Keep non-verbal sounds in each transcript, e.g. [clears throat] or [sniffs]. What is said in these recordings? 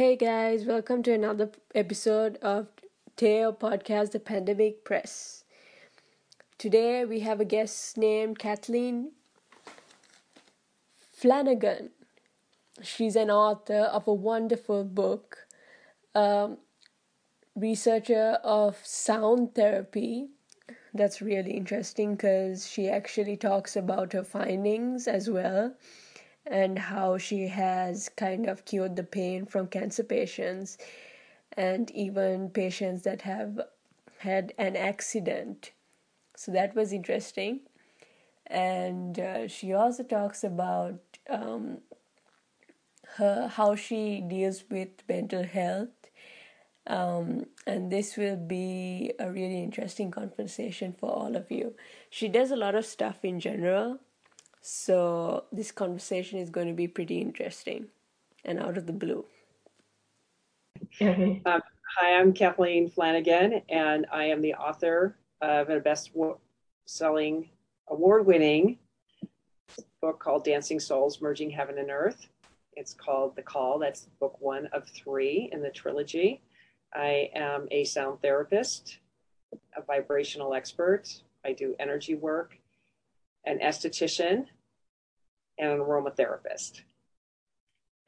Hey guys, welcome to another episode of Teo Podcast The Pandemic Press. Today we have a guest named Kathleen Flanagan. She's an author of a wonderful book, um, researcher of sound therapy. That's really interesting because she actually talks about her findings as well and how she has kind of cured the pain from cancer patients and even patients that have had an accident. So that was interesting. And uh, she also talks about um, her how she deals with mental health. Um, and this will be a really interesting conversation for all of you. She does a lot of stuff in general, so this conversation is going to be pretty interesting and out of the blue. um, hi, I'm Kathleen Flanagan, and I am the author of a best-selling, award-winning book called Dancing Souls: Merging Heaven and Earth. It's called The Call. That's book one of three in the trilogy. I am a sound therapist, a vibrational expert. I do energy work an esthetician, and an aromatherapist.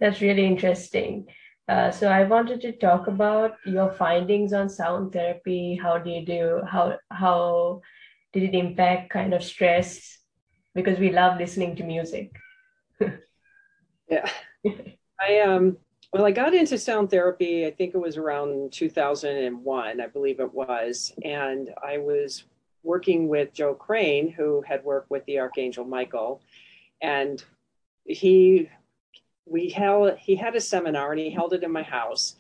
That's really interesting. Uh, so I wanted to talk about your findings on sound therapy. How do you do? How how did it impact kind of stress? Because we love listening to music. [laughs] yeah, I um. Well, I got into sound therapy. I think it was around 2001, I believe it was, and I was working with Joe Crane, who had worked with the Archangel Michael, and he we held he had a seminar and he held it in my house,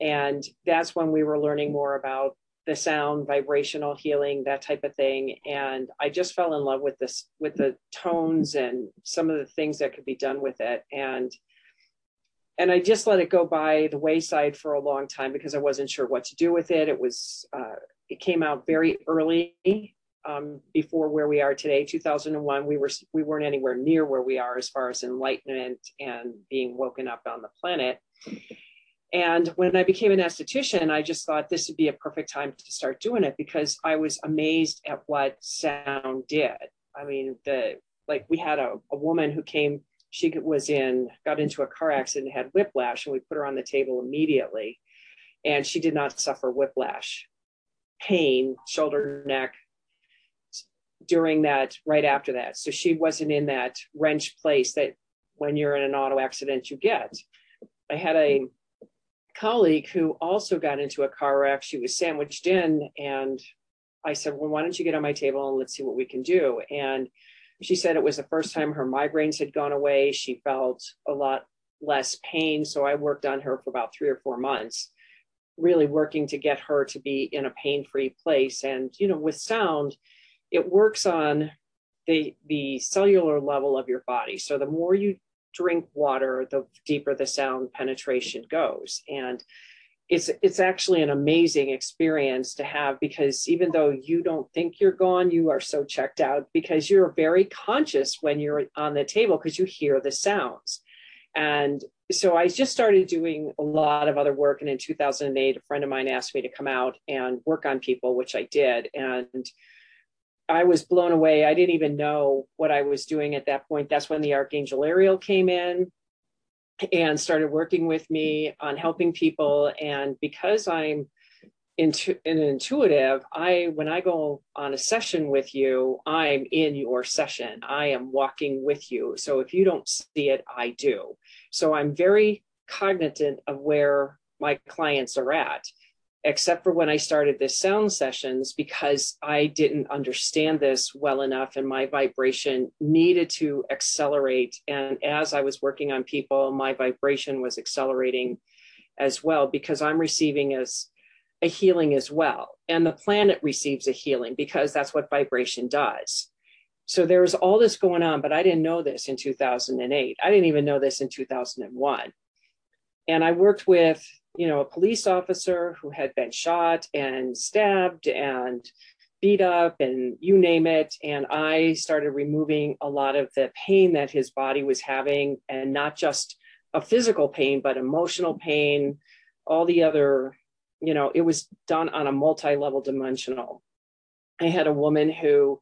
and that's when we were learning more about the sound, vibrational healing, that type of thing, and I just fell in love with this with the tones and some of the things that could be done with it, and and I just let it go by the wayside for a long time because I wasn't sure what to do with it. It was uh, it came out very early um, before where we are today 2001 we were we weren't anywhere near where we are as far as enlightenment and being woken up on the planet. And when i became an esthetician i just thought this would be a perfect time to start doing it because i was amazed at what sound did. I mean the like we had a, a woman who came she was in got into a car accident had whiplash and we put her on the table immediately. And she did not suffer whiplash pain, shoulder, neck during that, right after that. So she wasn't in that wrench place that when you're in an auto accident, you get. I had a colleague who also got into a car wreck. She was sandwiched in, and I said, Well, why don't you get on my table and let's see what we can do? And she said it was the first time her migraines had gone away. She felt a lot less pain. So I worked on her for about three or four months really working to get her to be in a pain-free place. And you know with sound it works on the the cellular level of your body. So the more you drink water the deeper the sound penetration goes. And it's it's actually an amazing experience to have because even though you don't think you're gone you are so checked out because you're very conscious when you're on the table because you hear the sounds. And so I just started doing a lot of other work. And in 2008, a friend of mine asked me to come out and work on people, which I did. And I was blown away. I didn't even know what I was doing at that point. That's when the Archangel Ariel came in and started working with me on helping people. And because I'm intu- an intuitive, I when I go on a session with you, I'm in your session. I am walking with you. So if you don't see it, I do. So I'm very cognizant of where my clients are at, except for when I started this sound sessions because I didn't understand this well enough and my vibration needed to accelerate. And as I was working on people, my vibration was accelerating as well because I'm receiving as a healing as well. And the planet receives a healing because that's what vibration does. So there was all this going on, but I didn't know this in 2008. I didn't even know this in 2001. And I worked with, you know, a police officer who had been shot and stabbed and beat up and you name it. And I started removing a lot of the pain that his body was having, and not just a physical pain, but emotional pain, all the other, you know, it was done on a multi level dimensional. I had a woman who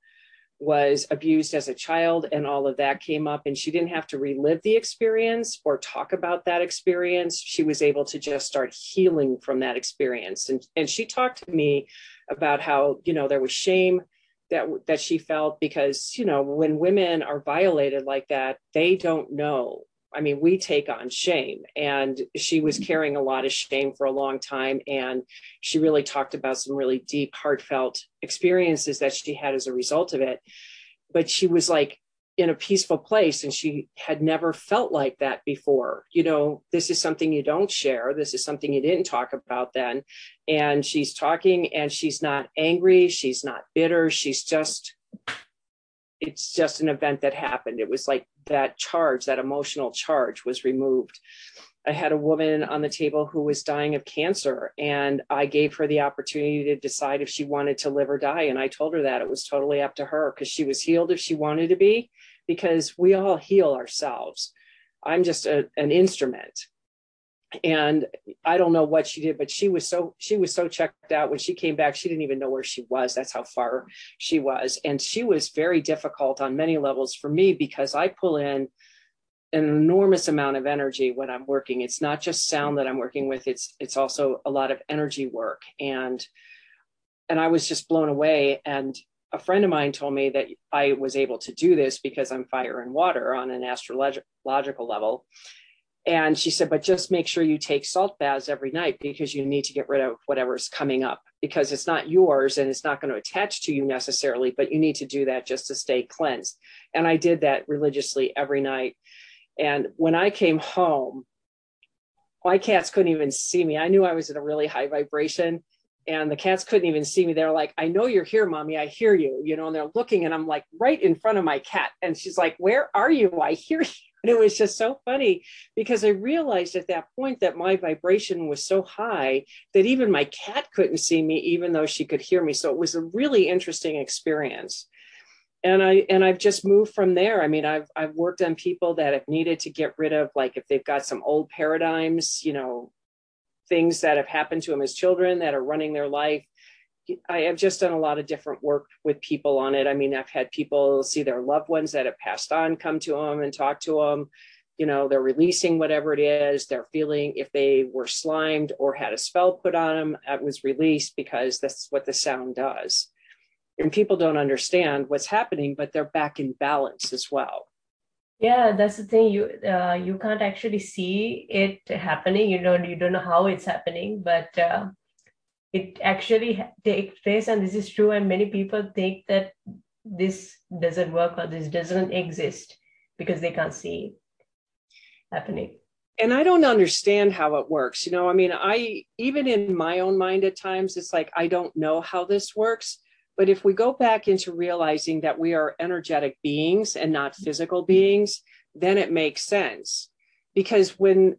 was abused as a child and all of that came up and she didn't have to relive the experience or talk about that experience. She was able to just start healing from that experience. And and she talked to me about how you know there was shame that that she felt because you know when women are violated like that they don't know I mean, we take on shame. And she was mm-hmm. carrying a lot of shame for a long time. And she really talked about some really deep, heartfelt experiences that she had as a result of it. But she was like in a peaceful place and she had never felt like that before. You know, this is something you don't share. This is something you didn't talk about then. And she's talking and she's not angry. She's not bitter. She's just it's just an event that happened. It was like that charge, that emotional charge was removed. I had a woman on the table who was dying of cancer, and I gave her the opportunity to decide if she wanted to live or die. And I told her that it was totally up to her because she was healed if she wanted to be, because we all heal ourselves. I'm just a, an instrument and i don't know what she did but she was so she was so checked out. When she came back she didn't even know where she was. That's how far she was. And she was very difficult on many levels for me because i pull in an enormous amount of energy when i'm working. It's not just sound that i'm working with it's it's also a lot of energy work. And and i was just blown away. And a friend of mine told me that i was able to do this because i'm fire and water on an astrological level and she said, but just make sure you take salt baths every night because you need to get rid of whatever's coming up because it's not yours and it's not going to attach to you necessarily, but you need to do that just to stay cleansed. And I did that religiously every night. And when I came home, my cats couldn't even see me. I knew I was in a really high vibration and the cats couldn't even see me. They're like, I know you're here, mommy. I hear you, you know, and they're looking and I'm like right in front of my cat. And she's like, Where are you? I hear you. And it was just so funny because I realized at that point that my vibration was so high that even my cat couldn't see me, even though she could hear me. So it was a really interesting experience. And I and I've just moved from there. I mean, I've I've worked on people that have needed to get rid of, like if they've got some old paradigms, you know, things that have happened to them as children that are running their life I have just done a lot of different work with people on it. I mean, I've had people see their loved ones that have passed on come to them and talk to them. You know, they're releasing whatever it is they're feeling. If they were slimed or had a spell put on them, that was released because that's what the sound does. And people don't understand what's happening, but they're back in balance as well. Yeah, that's the thing. You uh, you can't actually see it happening. You don't you don't know how it's happening, but uh, it actually takes place and this is true and many people think that this doesn't work or this doesn't exist because they can't see it happening. And i don't understand how it works you know i mean i even in my own mind at times it's like i don't know how this works. But if we go back into realizing that we are energetic beings and not physical beings then it makes sense. Because when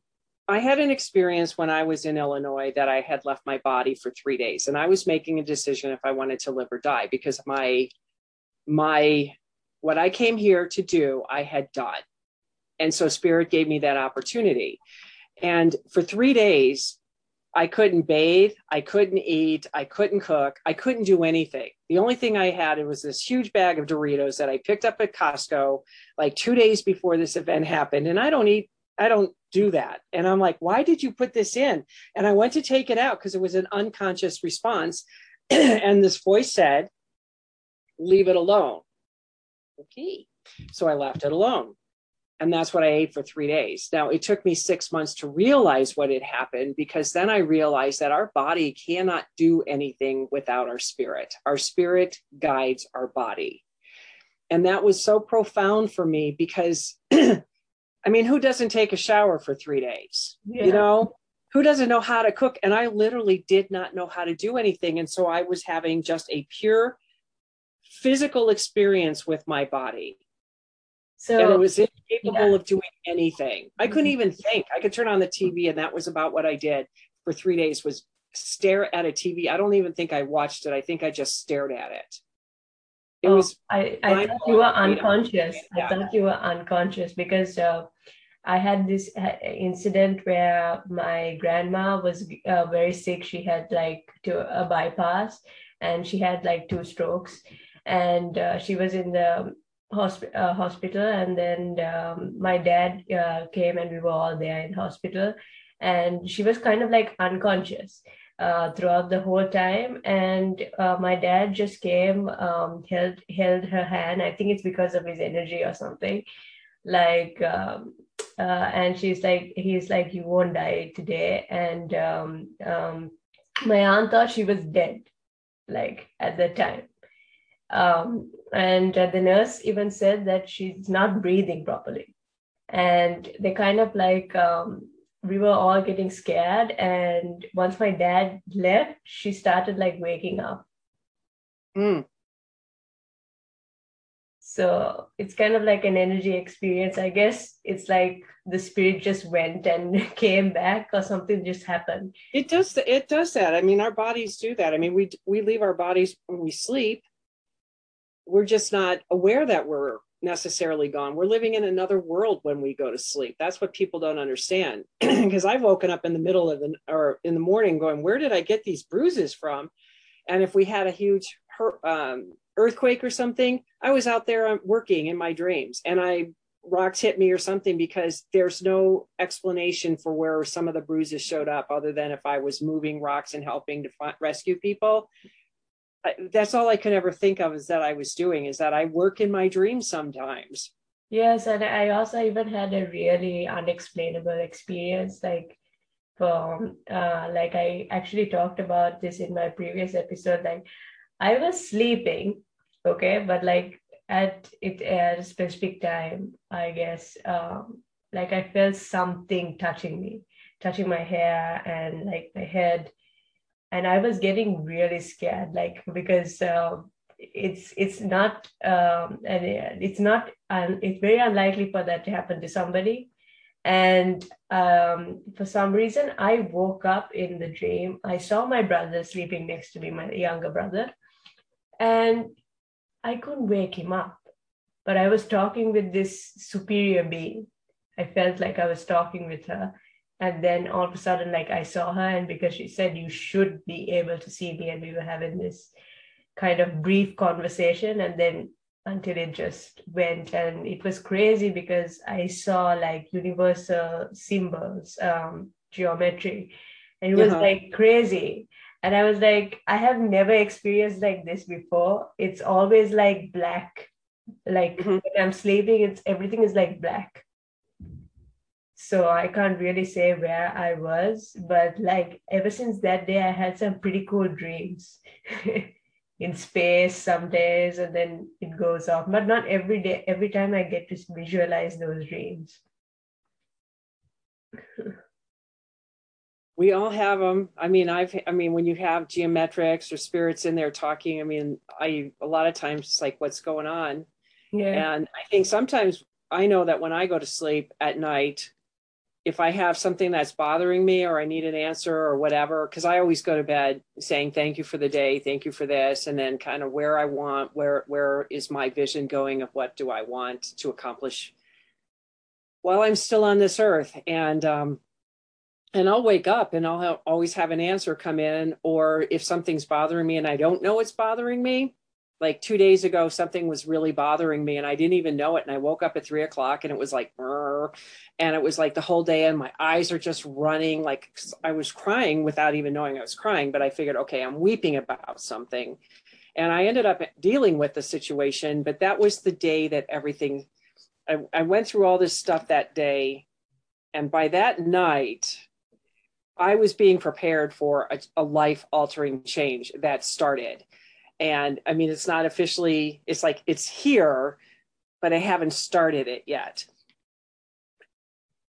I had an experience when I was in Illinois that I had left my body for three days, and I was making a decision if I wanted to live or die because my my what I came here to do, I had done, and so Spirit gave me that opportunity. And for three days, I couldn't bathe, I couldn't eat, I couldn't cook, I couldn't do anything. The only thing I had it was this huge bag of Doritos that I picked up at Costco like two days before this event happened, and I don't eat I don't do that. And I'm like, why did you put this in? And I went to take it out because it was an unconscious response. [clears throat] and this voice said, leave it alone. Okay. So I left it alone. And that's what I ate for three days. Now, it took me six months to realize what had happened because then I realized that our body cannot do anything without our spirit. Our spirit guides our body. And that was so profound for me because [clears throat] I mean, who doesn't take a shower for three days? Yeah. You know, who doesn't know how to cook? And I literally did not know how to do anything. And so I was having just a pure physical experience with my body. So and it was incapable yeah. of doing anything. I couldn't mm-hmm. even think. I could turn on the TV and that was about what I did for three days was stare at a TV. I don't even think I watched it. I think I just stared at it. It oh, was I, I thought you were unconscious. Yeah. I thought you were unconscious because uh, I had this uh, incident where my grandma was uh, very sick. She had like to a bypass and she had like two strokes and uh, she was in the hosp- uh, hospital and then um, my dad uh, came and we were all there in hospital and she was kind of like unconscious uh, throughout the whole time. And uh, my dad just came um, held held her hand. I think it's because of his energy or something. Like um, uh, and she's like he's like you won't die today. And um, um, my aunt thought she was dead like at the time. Um, and the nurse even said that she's not breathing properly. And they kind of like, um, we were all getting scared. And once my dad left, she started like waking up. Mm. So it's kind of like an energy experience. I guess it's like the spirit just went and [laughs] came back, or something just happened. It does. It does that. I mean, our bodies do that. I mean, we we leave our bodies when we sleep, we're just not aware that we're necessarily gone. We're living in another world when we go to sleep. That's what people don't understand. [clears throat] Because I've woken up in the middle of the or in the morning going, where did I get these bruises from? And if we had a huge um, earthquake or something, I was out there um, working in my dreams, and I rocks hit me or something because there's no explanation for where some of the bruises showed up other than if I was moving rocks and helping to find, rescue people that's all I can ever think of is that I was doing is that I work in my dreams sometimes. Yes, and I also even had a really unexplainable experience, like from uh, like I actually talked about this in my previous episode. Like I was sleeping, okay, but like at it at a specific time, I guess, um, like I felt something touching me, touching my hair and like my head and I was getting really scared, like because uh, it's it's not um, and it's not it's very unlikely for that to happen to somebody. And um, for some reason, I woke up in the dream. I saw my brother sleeping next to me, my younger brother, and I couldn't wake him up. But I was talking with this superior being. I felt like I was talking with her and then all of a sudden like i saw her and because she said you should be able to see me and we were having this kind of brief conversation and then until it just went and it was crazy because i saw like universal symbols um geometry and it was uh-huh. like crazy and i was like i have never experienced like this before it's always like black like mm-hmm. when i'm sleeping it's everything is like black so I can't really say where I was, but like ever since that day, I had some pretty cool dreams [laughs] in space some days, and then it goes off. But not every day, every time I get to visualize those dreams. we all have them. I mean, I've, I mean, when you have geometrics or spirits in there talking, I mean, I, a lot of times it's like, what's going on? Yeah. And I think sometimes I know that when I go to sleep at night, if I have something that's bothering me or I need an answer or whatever, because I always go to bed saying thank you for the day, thank you for this, and then kind of where I want, where where is my vision going of what do I want to accomplish while I'm still on this earth, and um, and I'll wake up and I'll have, always have an answer come in, or if something's bothering me and I don't know what's bothering me, like two days ago something was really bothering me and i didn't even know it and i woke up at three o'clock and it was like and it was like the whole day and my eyes are just running like i was crying without even knowing i was crying but i figured okay i'm weeping about something. And i ended up dealing with the situation but that was the day that everything i, I went through all this stuff that day and by that night i was being prepared for a, a life altering change that started and i mean it's not officially it's like it's here but i haven't started it yet.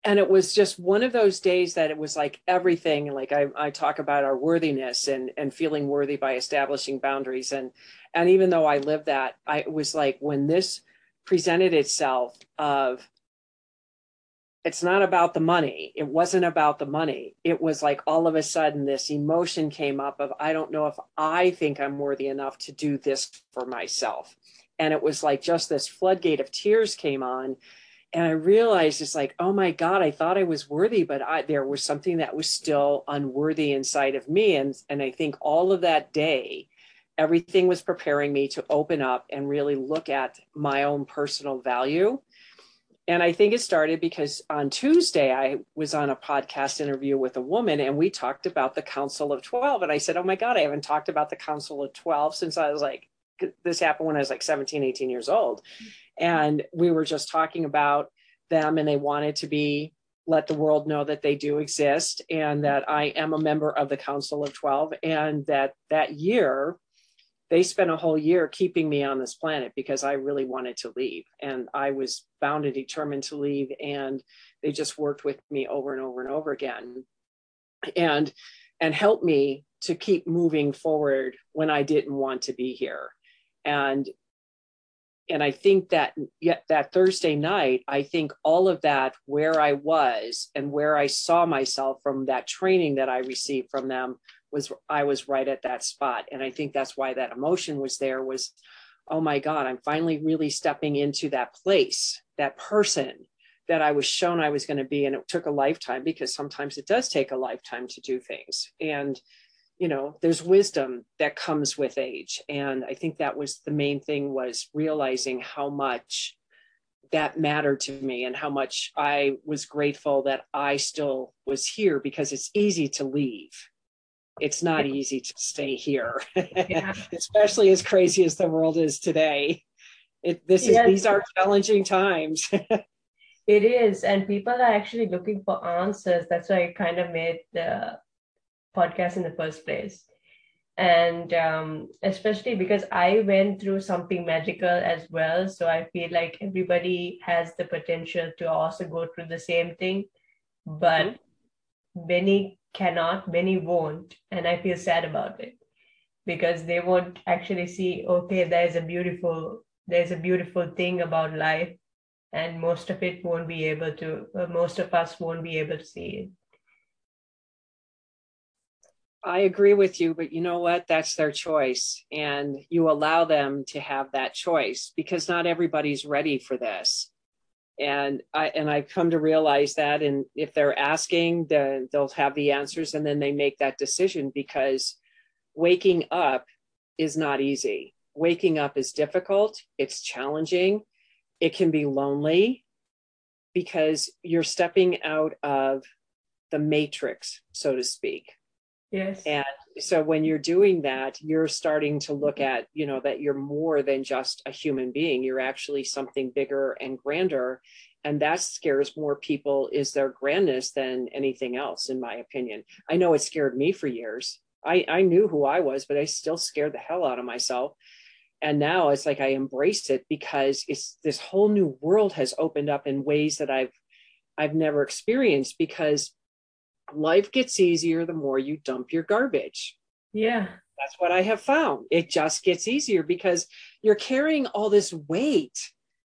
And it was just one of those days that it was like everything like I, I talk about our worthiness and and feeling worthy by establishing boundaries. And and even though i lived that i was like when this presented itself of it's not about the money it wasn't about the money it was like all of a sudden this emotion came up of i don't know if i think i'm worthy enough to do this for myself and it was like just this floodgate of tears came on and I realized it's like, oh my God, I thought I was worthy, but I, there was something that was still unworthy inside of me. And, and I think all of that day, everything was preparing me to open up and really look at my own personal value. And I think it started because on Tuesday, I was on a podcast interview with a woman and we talked about the Council of 12. And I said, oh my God, I haven't talked about the Council of 12 since I was like, this happened when I was like 17, 18 years old. And we were just talking about them, and they wanted to be let the world know that they do exist and that I am a member of the Council of 12, and that that year they spent a whole year keeping me on this planet because I really wanted to leave. And I was bound and determined to leave. And they just worked with me over and over and over again. And and helped me to keep moving forward when I didn't want to be here. And and I think that yet that Thursday night, I think all of that where I was and where I saw myself from that training that I received from them was I was right at that spot. And I think that's why that emotion was there was, oh my God, I'm finally really stepping into that place, that person that I was shown I was going to be. And it took a lifetime because sometimes it does take a lifetime to do things. And you know there's wisdom that comes with age and i think that was the main thing was realizing how much that mattered to me and how much i was grateful that i still was here because it's easy to leave it's not easy to stay here yeah. [laughs] especially as crazy as the world is today. It this is yes. these are challenging times. [laughs] It is and people are actually looking for answers. That's why i kind of made the podcast in the first place. And um, especially because i went through something magical as well. So i feel like everybody has the potential to also go through the same thing. But mm-hmm. many cannot many won't and i feel sad about it because they won't actually see okay there's a beautiful there's a beautiful thing about life and most of it won't be able to uh, most of us won't be able to see it I agree with you, but you know what? That's their choice. And you allow them to have that choice because not everybody's ready for this. And I and I've come to realize that. And if they're asking, then they'll have the answers and then they make that decision because waking up is not easy. Waking up is difficult, it's challenging, it can be lonely because you're stepping out of the matrix, so to speak Yes. And so when you're doing that, you're starting to look mm-hmm. at, you know, that you're more than just a human being. You're actually something bigger and grander. And that scares more people is their grandness than anything else, in my opinion. I know it scared me for years. I, I knew who I was, but I still scared the hell out of myself. And now it's like I embraced it because it's this whole new world has opened up in ways that I've I've never experienced because life gets easier the more you dump your garbage. Yeah. That's what I have found. It just gets easier because you're carrying all this weight.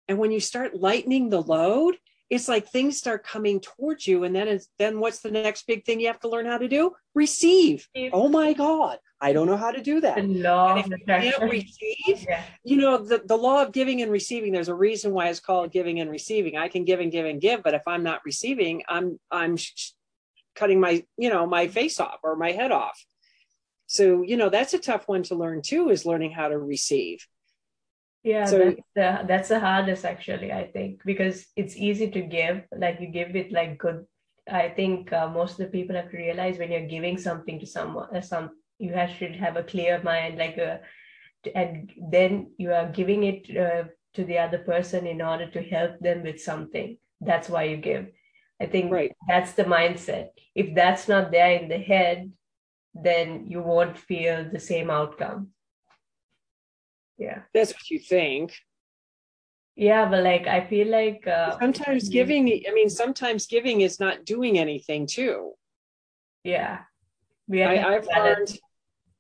And when you start lightening the load, it's like things start coming towards you. And then it's, then what's the next big thing you have to learn how to do? Receive. Oh my God. I don't know how to do that. The law if you can't receive, [laughs] yeah. you know, the, the law of giving and receiving, there's a reason why it's called giving and receiving. I can give and give and give, but if I'm not receiving, I'm I'm cutting my you know my face off or my head off. So you know that's a tough one to learn too is learning how to receive. Yeah so, that's the that's the hardest actually i think because it's easy to give like you give it like good. I think uh, most of the people have to realize when you're giving something to someone uh, some you have to have a clear mind like a and then you are giving it uh, to the other person in order to help them with something. That's why you give I think right. that's the mindset. If that's not there in the head, then you won't feel the same outcome. Yeah. That's what you think. yeah but like i feel like uh, sometimes giving i mean sometimes giving is not doing anything too yeah we I, have learned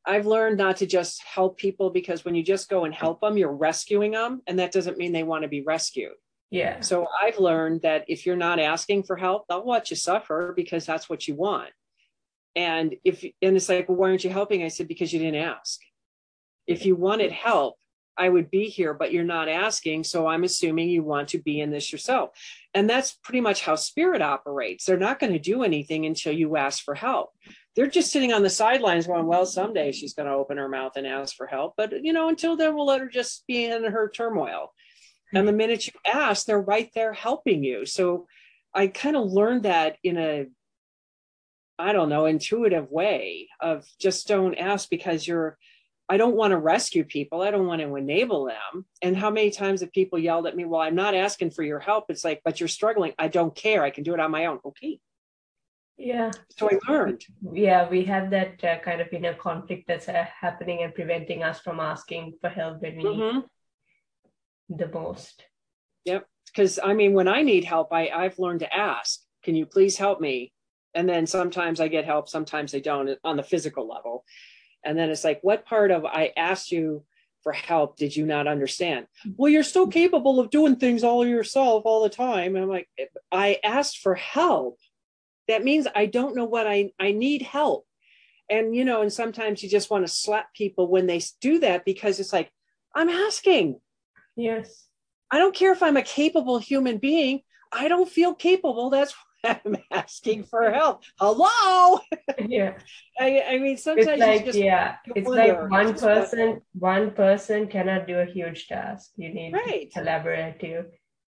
i've learned not to just help people because when you just go and help them you're rescuing them and that doesn't mean they want to be rescued yeah so i've learned that if you're not asking for help they'll watch you suffer because that's what you want and if and it's like well why aren't you helping i said because you didn't ask if you wanted help I would be here, but you're not asking. So I'm assuming you want to be in this yourself. And that's pretty much how spirit operates. They're not going to do anything until you ask for help. They're just sitting on the sidelines going, well, someday she's going to open her mouth and ask for help. But, you know, until then, we'll let her just be in her turmoil. And the minute you ask, they're right there helping you. So I kind of learned that in a, I don't know, intuitive way of just don't ask because you're, I don't want to rescue people. I don't want to enable them. And how many times have people yelled at me, Well, I'm not asking for your help. It's like, but you're struggling. I don't care. I can do it on my own. Okay. Yeah. So I learned. Yeah, we have that uh, kind of inner conflict that's uh, happening and preventing us from asking for help when we mm-hmm. The most. Yep. Because I mean, when I need help, I, I've learned to ask, Can you please help me? And then sometimes I get help, sometimes I don't uh, on the physical level. And then it's like, what part of I asked you for help did you not understand? Mm-hmm. Well, you're still capable of doing things all yourself all the time. And I'm like, I asked for help. That means I don't know what I, I need help. And, you know, and sometimes you just want to slap people when they do that because it's like, I'm asking. Yes. I don't care if I'm a capable human being. I don't feel capable. That's why [laughs] I'm asking for help. Hello. Yeah. [laughs] I, I mean, sometimes it's like just, yeah, it's like one person, one person cannot do a huge task. You need right. collaborative,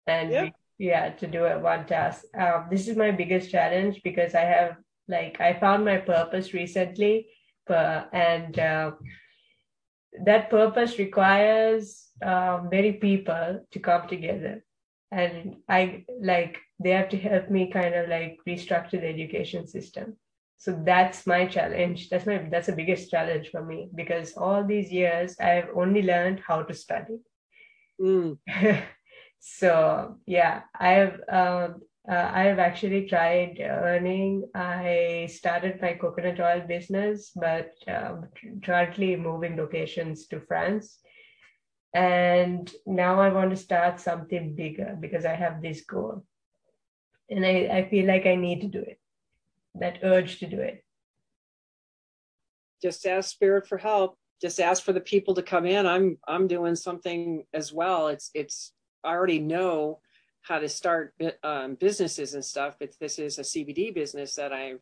and yep. yeah, to do it one task. Um, this is my biggest challenge because I have like I found my purpose recently, but and uh, that purpose requires uh, many people to come together. And i like they have to help me kind of like restructure the education system. So that's my challenge. That's my that's the biggest challenge for me because all these years i've only learned how to study. Mm. [laughs] so yeah i have um, uh, I have actually tried earning. I started my coconut oil business, but um, currently moving locations to France. And now i want to start something bigger because i have this goal. And i, I feel like i need to do it that urge to do it. Just ask spirit for help. Just ask for the people to come in. I'm i'm doing something as well. It's it's i already know how to start um, businesses and stuff but this is a cbd business that i've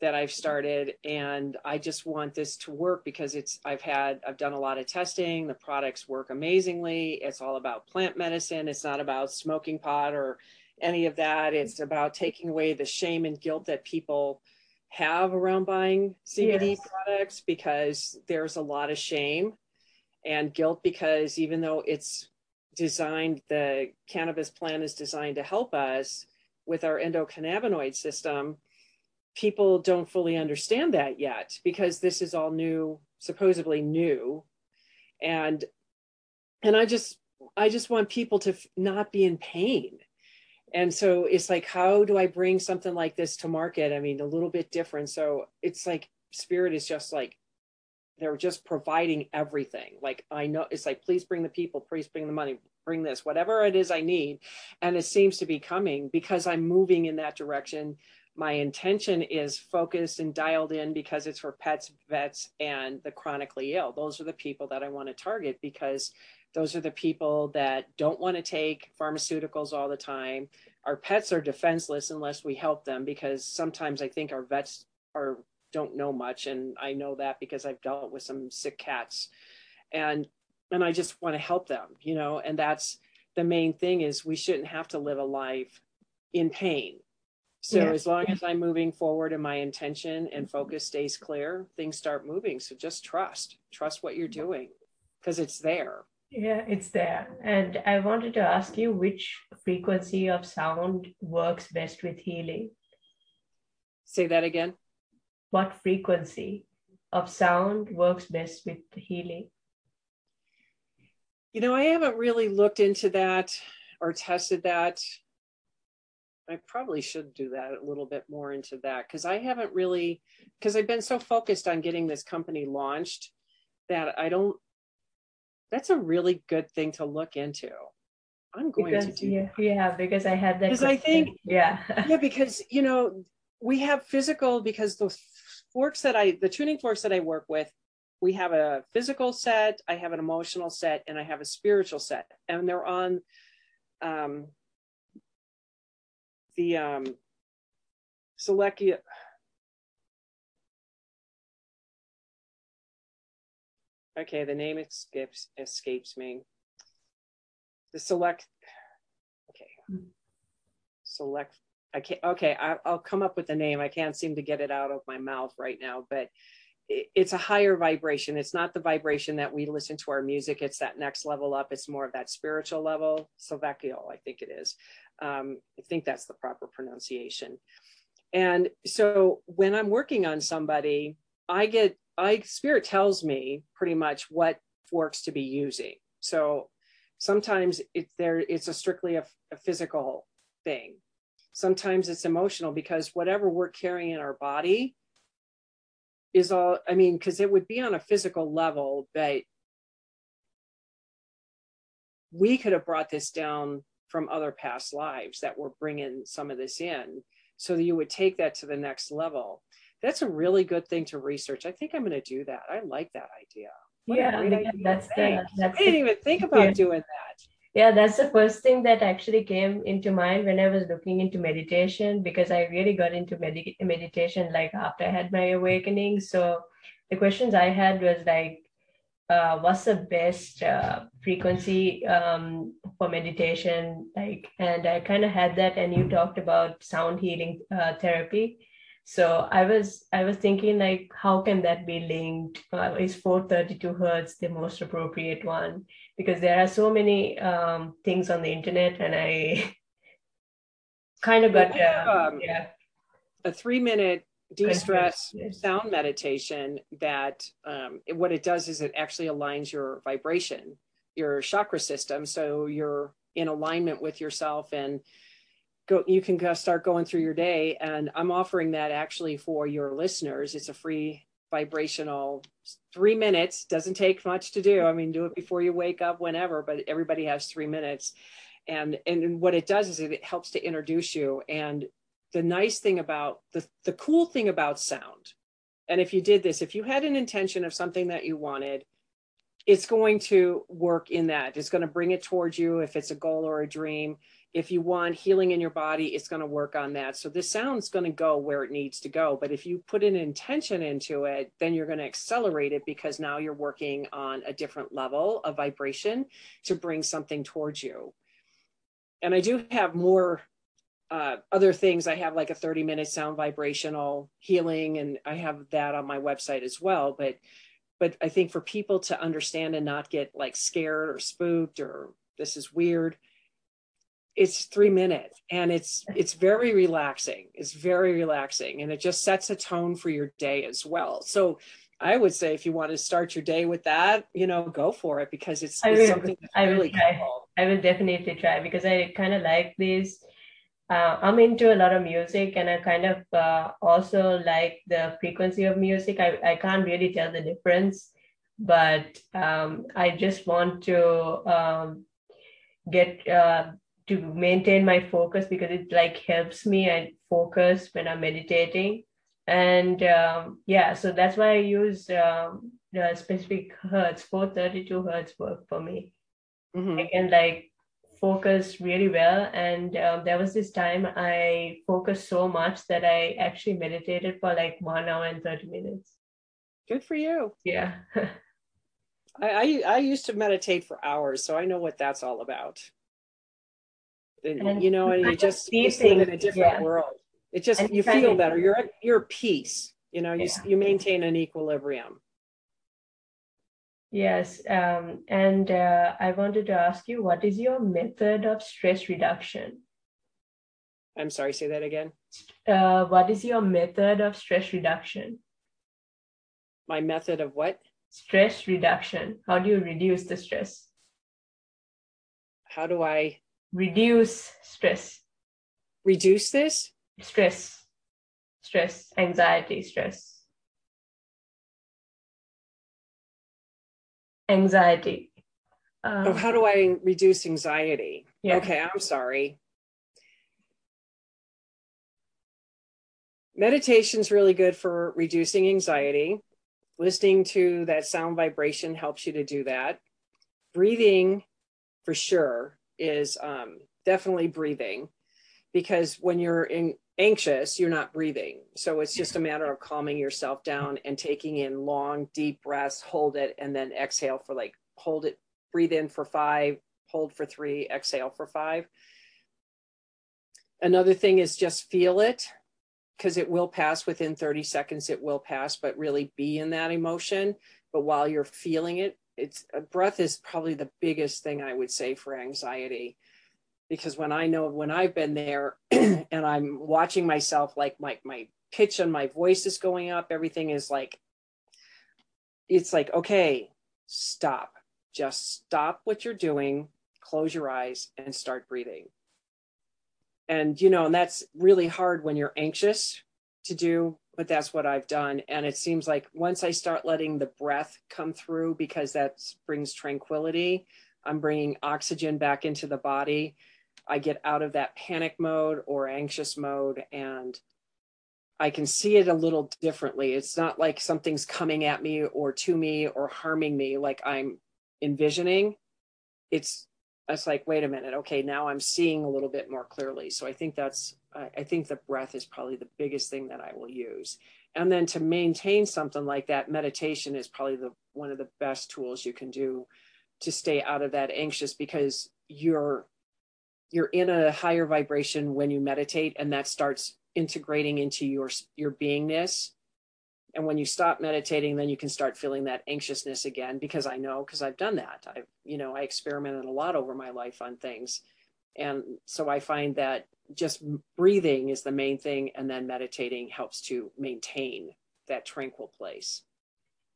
that I've started and I just want this to work because it's I've had I've done a lot of testing. The products work amazingly. It's all about plant medicine. It's not about smoking pot or any of that. It's about taking away the shame and guilt that people have around buying CBD yes. products because there's a lot of shame and guilt because even though it's designed the cannabis plant is designed to help us with our endocannabinoid system people don't fully understand that yet because this is all new supposedly new. And and i just i just want people to not be in pain. And so it's like how do i bring something like this to market? I mean a little bit different. So it's like spirit is just like they're just providing everything like i know it's like please bring the people please bring the money bring this whatever it is i need and it seems to be coming because i'm moving in that direction my intention is focused and dialed in because it's for pets, vets, and the chronically ill. Those are the people that I want to target because those are the people that don't want to take pharmaceuticals all the time. Our pets are defenseless unless we help them because sometimes I think our vets are don't know much and I know that because I've dealt with some sick cats. And and I just want to help them, you know, and that's the main thing is we shouldn't have to live a life in pain so yeah. as long as I'm moving forward and my intention and focus stays clear, things start moving. So just trust, trust what you're doing because it's there. Yeah, it's there. And I wanted to ask you which frequency of sound works best with healing? Say that again. What frequency of sound works best with healing? You know, I haven't really looked into that or tested that. I probably should do that a little bit more into that because I haven't really, because I've been so focused on getting this company launched that I don't, that's a really good thing to look into. I'm going because, to do yeah, yeah, because I had that. Because I think, yeah. [laughs] yeah, because, you know, we have physical, because the forks that I, the tuning forks that I work with, we have a physical set, I have an emotional set, and I have a spiritual set. And they're on, um, the um, Selechia. Okay, the name escapes escapes me. The select. Okay, select. I can't. Okay, I, will come up with the name. I can't seem to get it out of my mouth right now, but it's a higher vibration. It's not the vibration that we listen to our music. It's that next level up. It's more of that spiritual level. Silvecchio, I think it is. Um, I think that's the proper pronunciation. And so when I'm working on somebody, I get, I spirit tells me pretty much what forks to be using. So sometimes it's there, it's a strictly a, a physical thing. Sometimes it's emotional because whatever we're carrying in our body is all, I mean, because it would be on a physical level, but we could have brought this down from other past lives that were bringing some of this in. So that you would take that to the next level. That's a really good thing to research. I think i'm going to do that. I like that idea. What yeah that's the, that's i didn't the, even think about [laughs] yeah. doing that yeah that's the first thing that actually came into mind when i was looking into meditation because i really got into med- meditation like after i had my awakening. So the questions i had was like uh, what's the best uh, frequency um, for meditation? Like and i kind of had that and you talked about sound healing uh, therapy. So i was i was thinking like how can that be linked? Uh, is 432 hertz the most appropriate one because there are so many um, things on the internet and i [laughs] kind of got uh, um, yeah. a three minute de-stress sound meditation that um, what it does is it actually aligns your vibration your chakra system. So you're in alignment with yourself and go you can go start going through your day. And i'm offering that actually for your listeners. It's a free vibrational three minutes doesn't take much to do. I mean do it before you wake up whenever but everybody has three minutes. And and what it does is it helps to introduce you. And the nice thing about the, the cool thing about sound and if you did this if you had an intention of something that you wanted it's going to work in that. It's going to bring it towards you if it's a goal or a dream if you want healing in your body it's going to work on that. So the sound's going to go where it needs to go but if you put an intention into it then you're going to accelerate it because now you're working on a different level of vibration to bring something towards you. And i do have more uh, other things. I have like a 30 minute sound vibrational healing and i have that on my website as well but but i think for people to understand and not get like scared or spooked or this is weird it's three minutes and it's it's very relaxing it's very relaxing and it just sets a tone for your day as well so i would say if you want to start your day with that you know go for it because it's, I it's will, something that's I really will try. cool. i will definitely try because i kind of like these uh, I'm into a lot of music and I kind of uh, also like the frequency of music. I, I can't really tell the difference, but um, I just want to um, get uh, to maintain my focus because it like helps me and focus when I'm meditating. And um, yeah, so that's why I use um, the specific hertz, 432 hertz work for me. Mm-hmm. I can like focus really well. And um, there was this time I focused so much that I actually meditated for like one hour and 30 minutes. Good for you. Yeah. [laughs] I, I, I used to meditate for hours, so I know what that's all about. And, you know, and you just you live in a different yeah. world. It just and you feel better. You're at you're peace. You know, you yeah. you maintain an equilibrium. Yes, um, and uh, I wanted to ask you, what is your method of stress reduction? I'm sorry, say that again. Uh, what is your method of stress reduction? My method of what? Stress reduction. How do you reduce the stress? how do I reduce stress? Reduce this? Stress, stress, anxiety, stress. Anxiety. Um, oh, how do I reduce anxiety? Yeah. Okay, I'm sorry. Meditation's really good for reducing anxiety. Listening to that sound vibration helps you to do that. Breathing, for sure, is um, definitely breathing because when you're in, anxious, you're not breathing. So it's just a matter of calming yourself down and taking in long, deep breaths, hold it, and then exhale for like, hold it, breathe in for five, hold for three, exhale for five. Another thing is just feel it because it will pass within 30 seconds it will pass but really be in that emotion but while you're feeling it it's a breath is probably the biggest thing i would say for anxiety. Because when i know when i've been there [clears throat] and i'm watching myself like my my pitch and my voice is going up everything is like it's like okay stop. Just stop what you're doing close your eyes and start breathing. And you know and that's really hard when you're anxious to do but that's what i've done. And it seems like once i start letting the breath come through because that brings tranquility i'm bringing oxygen back into the body. I get out of that panic mode or anxious mode and i can see it a little differently. It's not like something's coming at me or to me or harming me like i'm envisioning. It's it's like wait a minute okay now i'm seeing a little bit more clearly. So i think that's i think the breath is probably the biggest thing that i will use. And then to maintain something like that meditation is probably the one of the best tools you can do to stay out of that anxious because you're you're in a higher vibration when you meditate and that starts integrating into your your beingness and when you stop meditating then you can start feeling that anxiousness again because i know because i've done that. I've you know i experimented a lot over my life on things. And so i find that just breathing is the main thing and then meditating helps to maintain that tranquil place.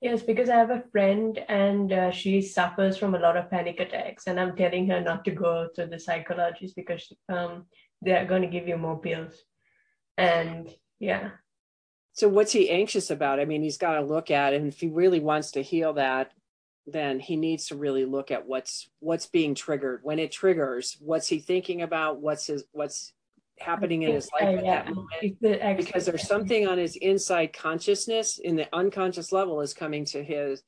Yes because i have a friend and uh, she suffers from a lot of panic attacks and i'm telling her not to go to the psychologist because um, they're going to give you more pills. And yeah so what's he anxious about? I mean, he's got to look at, and if he really wants to heal that, then he needs to really look at what's what's being triggered. When it triggers, what's he thinking about? What's his what's happening in his life at that moment? Because there's something on his inside consciousness in the unconscious level is coming to his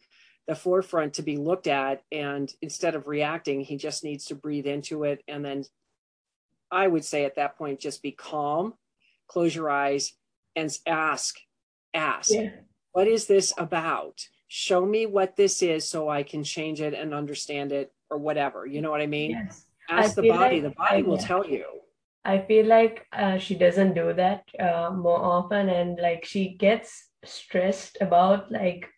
the forefront to be looked at and instead of reacting he just needs to breathe into it and then i would say at that point just be calm close your eyes and ask, ask, yeah. what is this about? Show me what this is so I can change it and understand it or whatever. You know what I mean? Yes. Ask I the body, like, the body I, will yeah. tell you. I feel like uh, she doesn't do that uh, more often, and like she gets stressed about like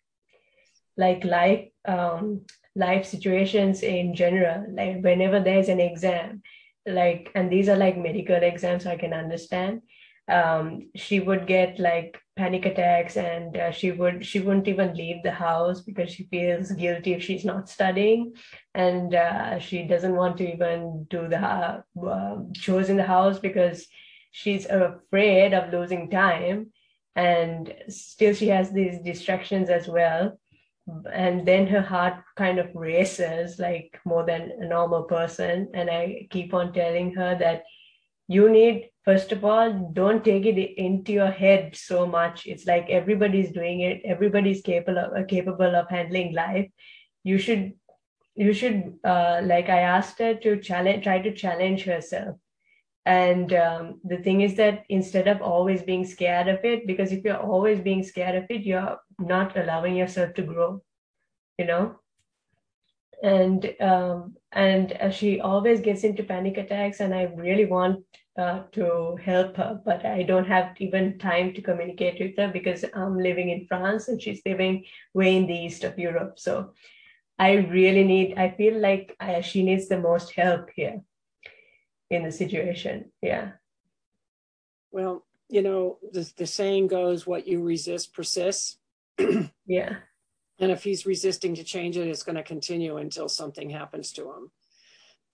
like life um, life situations in general. Like whenever there's an exam, like and these are like medical exams, so I can understand um, she would get like panic attacks and uh, she would she wouldn't even leave the house because she feels guilty if she's not studying. And uh, she doesn't want to even do the uh, chores in the house because she's afraid of losing time. And still she has these distractions as well. And then her heart kind of races like more than a normal person. And i keep on telling her that you need first of all don't take it into your head so much. It's like everybody's doing it. Everybody's capable of, uh, capable of handling life. You should you should uh, like i asked her to challenge try to challenge herself. And um, the thing is that instead of always being scared of it because if you're always being scared of it you're not allowing yourself to grow you know? And um, and uh, she always gets into panic attacks and i really want uh, to help her but i don't have even time to communicate with her because i'm living in france and she's living way in the east of europe. So i really need i feel like I, she needs the most help here in the situation. Yeah. Well you know the, the saying goes what you resist persists. [clears throat] Yeah. And if he's resisting to change it, it's going to continue until something happens to him.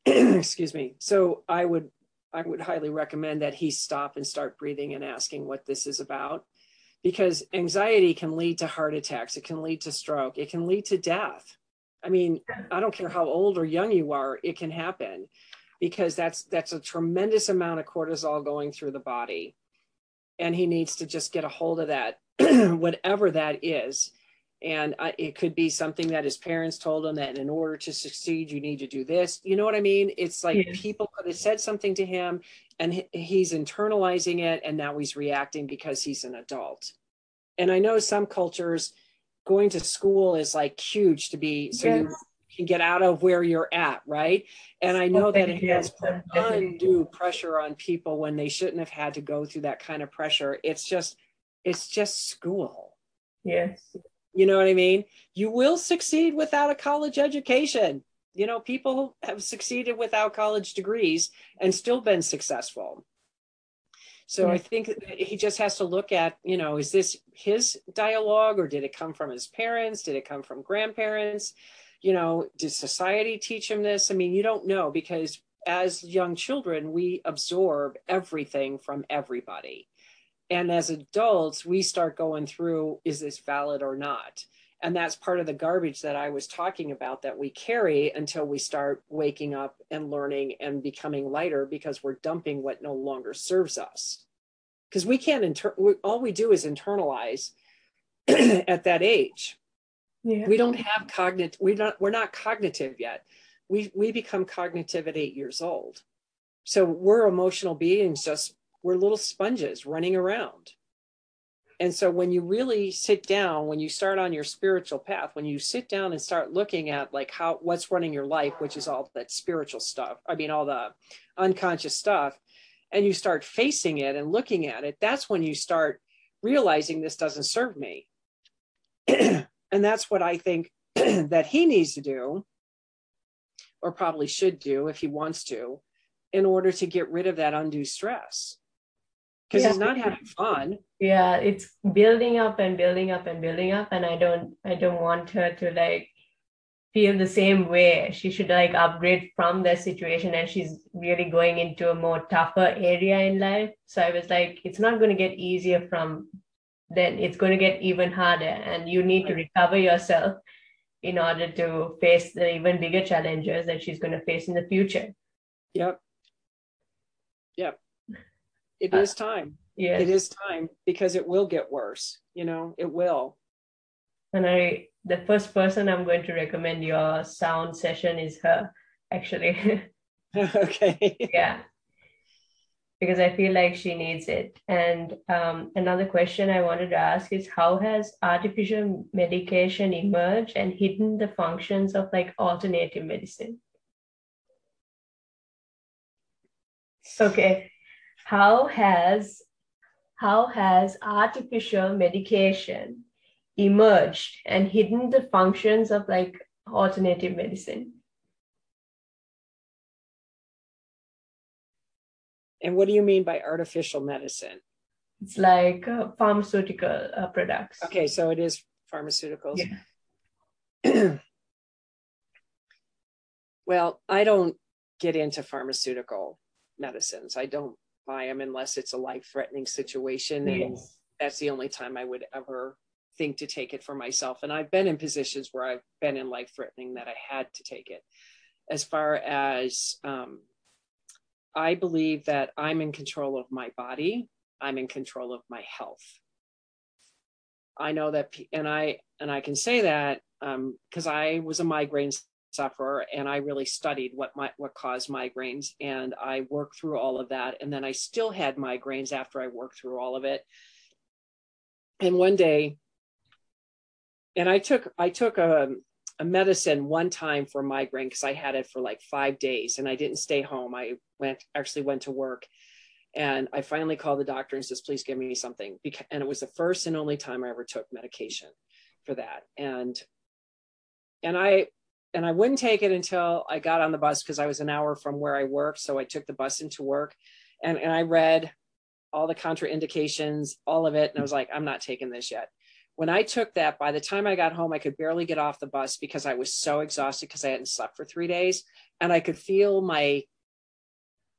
[clears throat] excuse me. So I would I would highly recommend that he stop and start breathing and asking what this is about because anxiety can lead to heart attacks, it can lead to stroke, it can lead to death. I mean, I don't care how old or young you are, it can happen because that's that's a tremendous amount of cortisol going through the body. And he needs to just get a hold of that [clears throat] whatever that is and I, it could be something that his parents told him that in order to succeed you need to do this. You know what i mean? It's like yeah. people could have said something to him and he's internalizing it and now he's reacting because he's an adult. And i know some cultures going to school is like huge to be so yes. you can get out of where you're at right? And i know that it has put undue pressure on people when they shouldn't have had to go through that kind of pressure. It's just it's just school. Yes you know what I mean? You will succeed without a college education. You know, people have succeeded without college degrees and still been successful. So I think he just has to look at, you know, is this his dialogue or did it come from his parents? Did it come from grandparents? You know, did society teach him this? I mean, you don't know because as young children, we absorb everything from everybody and as adults we start going through is this valid or not? And that's part of the garbage that i was talking about that we carry until we start waking up and learning and becoming lighter because we're dumping what no longer serves us. Because we can't inter- we, all we do is internalize [clears throat] at that age. Yeah. we don't have cognitive we don't we're not cognitive yet. We we become cognitive at eight years old. So we're emotional beings just we're little sponges running around. And so when you really sit down, when you start on your spiritual path, when you sit down and start looking at like how what's running your life, which is all that spiritual stuff, I mean all the unconscious stuff, and you start facing it and looking at it, that's when you start realizing this doesn't serve me. [clears throat] and that's what I think [clears throat] that he needs to do or probably should do if he wants to in order to get rid of that undue stress because yeah. he's not having fun. Yeah it's building up and building up and building up and i don't i don't want her to like feel the same way. She should like upgrade from that situation and she's really going into a more tougher area in life. So i was like it's not going to get easier from then. It's going to get even harder and you need to recover yourself in order to face the even bigger challenges that she's going to face in the future. Yep. Yep it uh, is time. Yeah. It is time because it will get worse. You know, it will. And I, the first person I'm going to recommend your sound session is her, actually. [laughs] [laughs] okay. yeah. Because I feel like she needs it. And um, another question I wanted to ask is how has artificial medication emerged and hidden the functions of like alternative medicine? Okay how has how has artificial medication emerged and hidden the functions of like alternative medicine? And what do you mean by artificial medicine? It's like uh, pharmaceutical uh, products. Okay so it is pharmaceuticals. Yeah. [clears throat] well i don't get into pharmaceutical medicines. I don't buy them unless it's a life threatening situation. And yes. that's the only time I would ever think to take it for myself. And I've been in positions where I've been in life threatening that I had to take it. As far as um, I believe that I'm in control of my body, I'm in control of my health. I know that, and I and I can say that because um, I was a migraine sufferer and i really studied what my what caused migraines and i worked through all of that and then i still had migraines after i worked through all of it. And one day and i took i took a, a medicine one time for migraine because i had it for like five days and i didn't stay home. I went actually went to work and i finally called the doctor and says please give me something Because and it was the first and only time i ever took medication for that and and i and I wouldn't take it until I got on the bus because I was an hour from where I worked. So I took the bus into work and, and I read all the contraindications, all of it. And I was like, I'm not taking this yet. When I took that, by the time I got home, I could barely get off the bus because I was so exhausted because I hadn't slept for three days. And I could feel my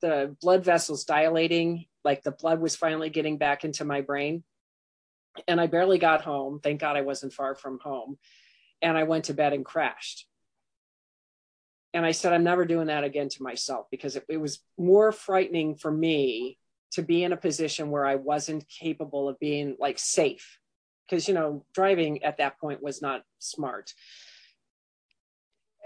the blood vessels dilating, like the blood was finally getting back into my brain. And I barely got home. Thank God I wasn't far from home. And I went to bed and crashed. And I said, I'm never doing that again to myself because it, it was more frightening for me to be in a position where I wasn't capable of being like safe. Because you know driving at that point was not smart.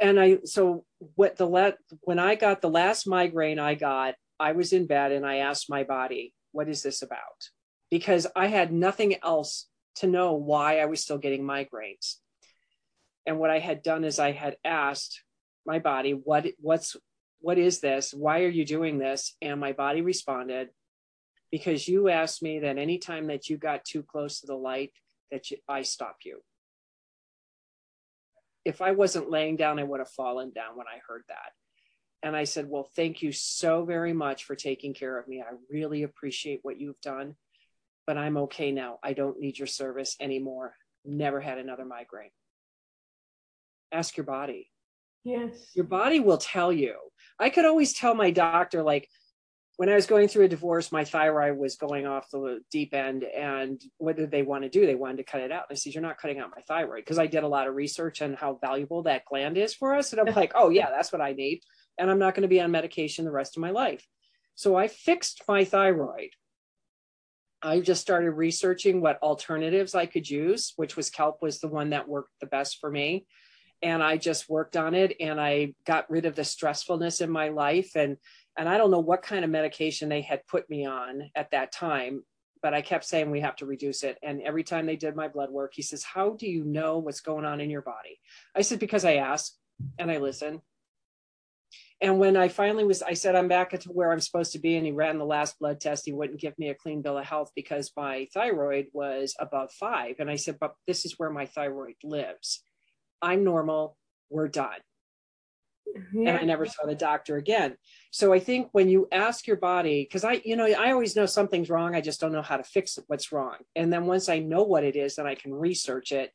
And i so what the let when i got the last migraine i got i was in bed and i asked my body what is this about? Because i had nothing else to know why i was still getting migraines. And what i had done is i had asked my body what what's what is this why are you doing this and my body responded because you asked me that anytime that you got too close to the light that you, I stop you. If I wasn't laying down, I would have fallen down when I heard that. And I said, Well, thank you so very much for taking care of me. I really appreciate what you've done, but I'm okay now. I don't need your service anymore. Never had another migraine. Ask your body. Yes. Your body will tell you. I could always tell my doctor, like, when I was going through a divorce, my thyroid was going off the deep end. And what did they want to do? They wanted to cut it out. And I said, You're not cutting out my thyroid. Because I did a lot of research on how valuable that gland is for us. And I'm like, Oh, yeah, that's what I need. And I'm not going to be on medication the rest of my life. So I fixed my thyroid. I just started researching what alternatives I could use, which was kelp was the one that worked the best for me. And I just worked on it and I got rid of the stressfulness in my life and and I don't know what kind of medication they had put me on at that time, but I kept saying we have to reduce it. And every time they did my blood work, he says, How do you know what's going on in your body? I said, Because I ask and I listen. And when I finally was, I said, I'm back to where I'm supposed to be. And he ran the last blood test. He wouldn't give me a clean bill of health because my thyroid was above five. And I said, But this is where my thyroid lives. I'm normal. We're done yeah. and I never saw the doctor again. So I think when you ask your body, because I, you know, I always know something's wrong, I just don't know how to fix what's wrong. And then once I know what it is, then I can research it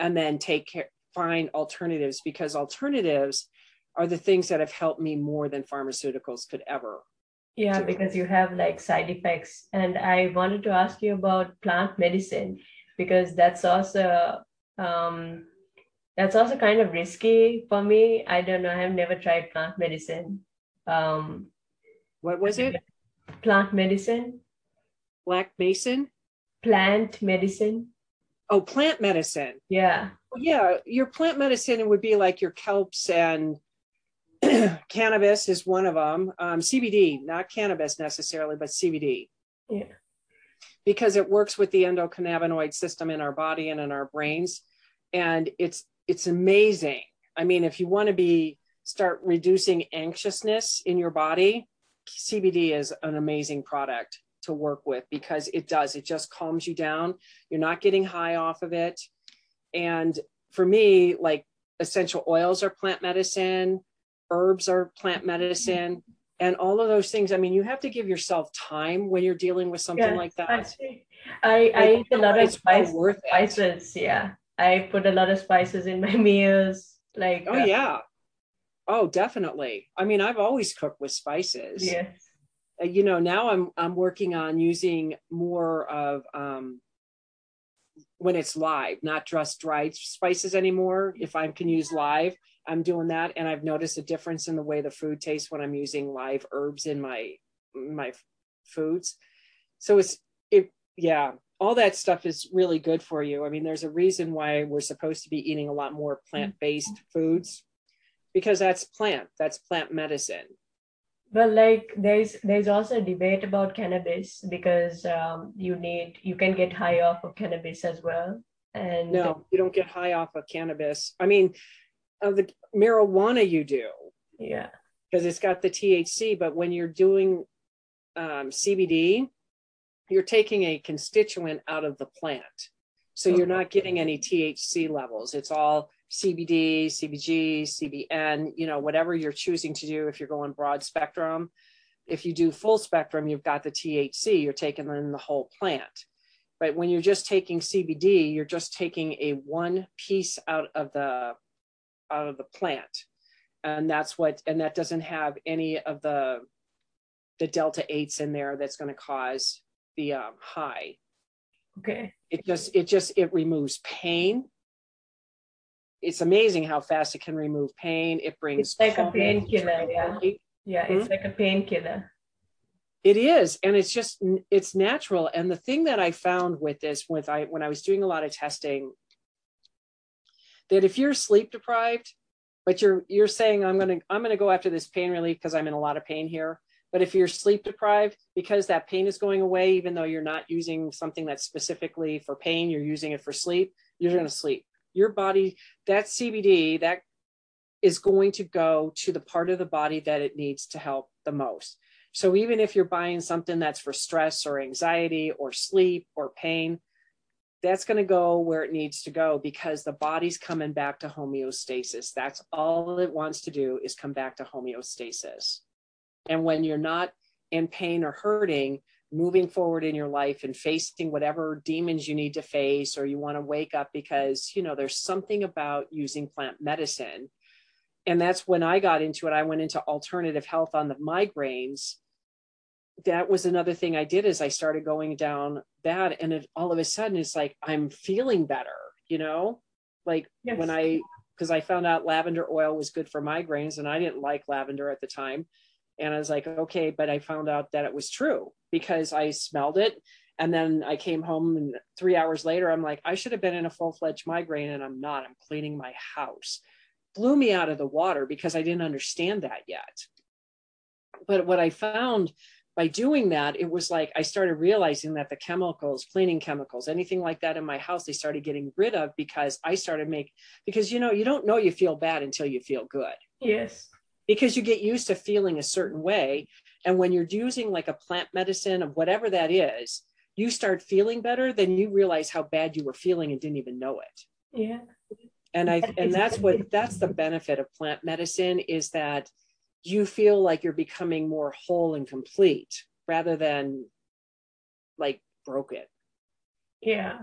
and then take care, find alternatives because alternatives are the things that have helped me more than pharmaceuticals could ever. Yeah, because you have like side effects. And I wanted to ask you about plant medicine because that's also um, that's also kind of risky for me. I don't know. I have never tried plant medicine. Um, what was it? Plant medicine. Black Mason. Plant medicine. Oh, plant medicine. Yeah. Yeah, your plant medicine would be like your kelps and [clears throat] cannabis is one of them. Um, CBD, not cannabis necessarily, but CBD. Yeah. Because it works with the endocannabinoid system in our body and in our brains, and it's it's amazing. I mean, if you want to be start reducing anxiousness in your body, CBD is an amazing product to work with because it does. It just calms you down. You're not getting high off of it. And for me, like essential oils are plant medicine, herbs are plant medicine, and all of those things. I mean, you have to give yourself time when you're dealing with something yeah, like that. I, I eat a lot of spice, spices. Yeah. I put a lot of spices in my [laughs] meals. Like oh uh, yeah, oh definitely. I mean, I've always cooked with spices. Yes. Uh, you know, now I'm I'm working on using more of um, when it's live, not just dried spices anymore. If I can use live, I'm doing that, and I've noticed a difference in the way the food tastes when I'm using live herbs in my my foods. So it's it yeah all that stuff is really good for you. I mean, there's a reason why we're supposed to be eating a lot more plant-based foods because that's plant, that's plant medicine. Well, like there's there's also a debate about cannabis because um, you need you can get high off of cannabis as well. And no, you don't get high off of cannabis. I mean, of the marijuana you do. Yeah. Because it's got the THC, but when you're doing um, CBD, you're taking a constituent out of the plant. So you're not getting any THC levels. It's all CBD, CBG, CBN, you know, whatever you're choosing to do if you're going broad spectrum. If you do full spectrum, you've got the THC, you're taking in the whole plant. But when you're just taking CBD, you're just taking a one piece out of the out of the plant. And that's what and that doesn't have any of the the delta 8s in there that's going to cause the um, high. Okay. It just it just it removes pain. It's amazing how fast it can remove pain. It brings it's like a painkiller, yeah. Yeah, it's hmm? like a painkiller. It is, and it's just it's natural. And the thing that I found with this, with I when I was doing a lot of testing, that if you're sleep deprived, but you're you're saying I'm gonna I'm gonna go after this pain relief because I'm in a lot of pain here. But if you're sleep deprived, because that pain is going away, even though you're not using something that's specifically for pain, you're using it for sleep, you're going to sleep. Your body, that CBD, that is going to go to the part of the body that it needs to help the most. So even if you're buying something that's for stress or anxiety or sleep or pain, that's going to go where it needs to go because the body's coming back to homeostasis. That's all it wants to do is come back to homeostasis. And when you're not in pain or hurting, moving forward in your life and facing whatever demons you need to face or you want to wake up because, you know, there's something about using plant medicine. And that's when I got into it. I went into alternative health on the migraines that was another thing I did is I started going down that and it all of a sudden it's like I'm feeling better, you know? Like yes. when I because I found out lavender oil was good for migraines and I didn't like lavender at the time. And I was like, okay, but I found out that it was true because I smelled it. And then I came home and three hours later, I'm like, I should have been in a full fledged migraine and I'm not. I'm cleaning my house. Blew me out of the water because I didn't understand that yet. But what I found by doing that, it was like I started realizing that the chemicals, cleaning chemicals, anything like that in my house, they started getting rid of because I started make because you know you don't know you feel bad until you feel good. Yes. Because you get used to feeling a certain way, and when you're using like a plant medicine of whatever that is, you start feeling better. Then you realize how bad you were feeling and didn't even know it. Yeah. And I and that's what that's the benefit of plant medicine is that you feel like you're becoming more whole and complete rather than like broken yeah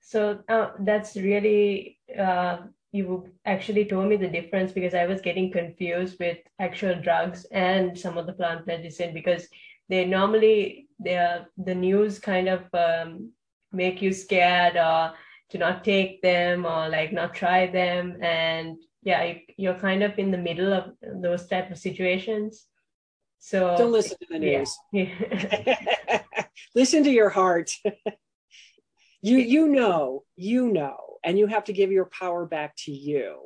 so uh, that's really uh, you actually told me the difference because i was getting confused with actual drugs and some of the plant medicine because they normally they are, the news kind of um, make you scared or to not take them or like not try them. And yeah you're kind of in the middle of those type of situations. So don't listen to the news. [laughs] Yeah. [laughs] listen to your heart. [laughs] You you know you know and you have to give your power back to you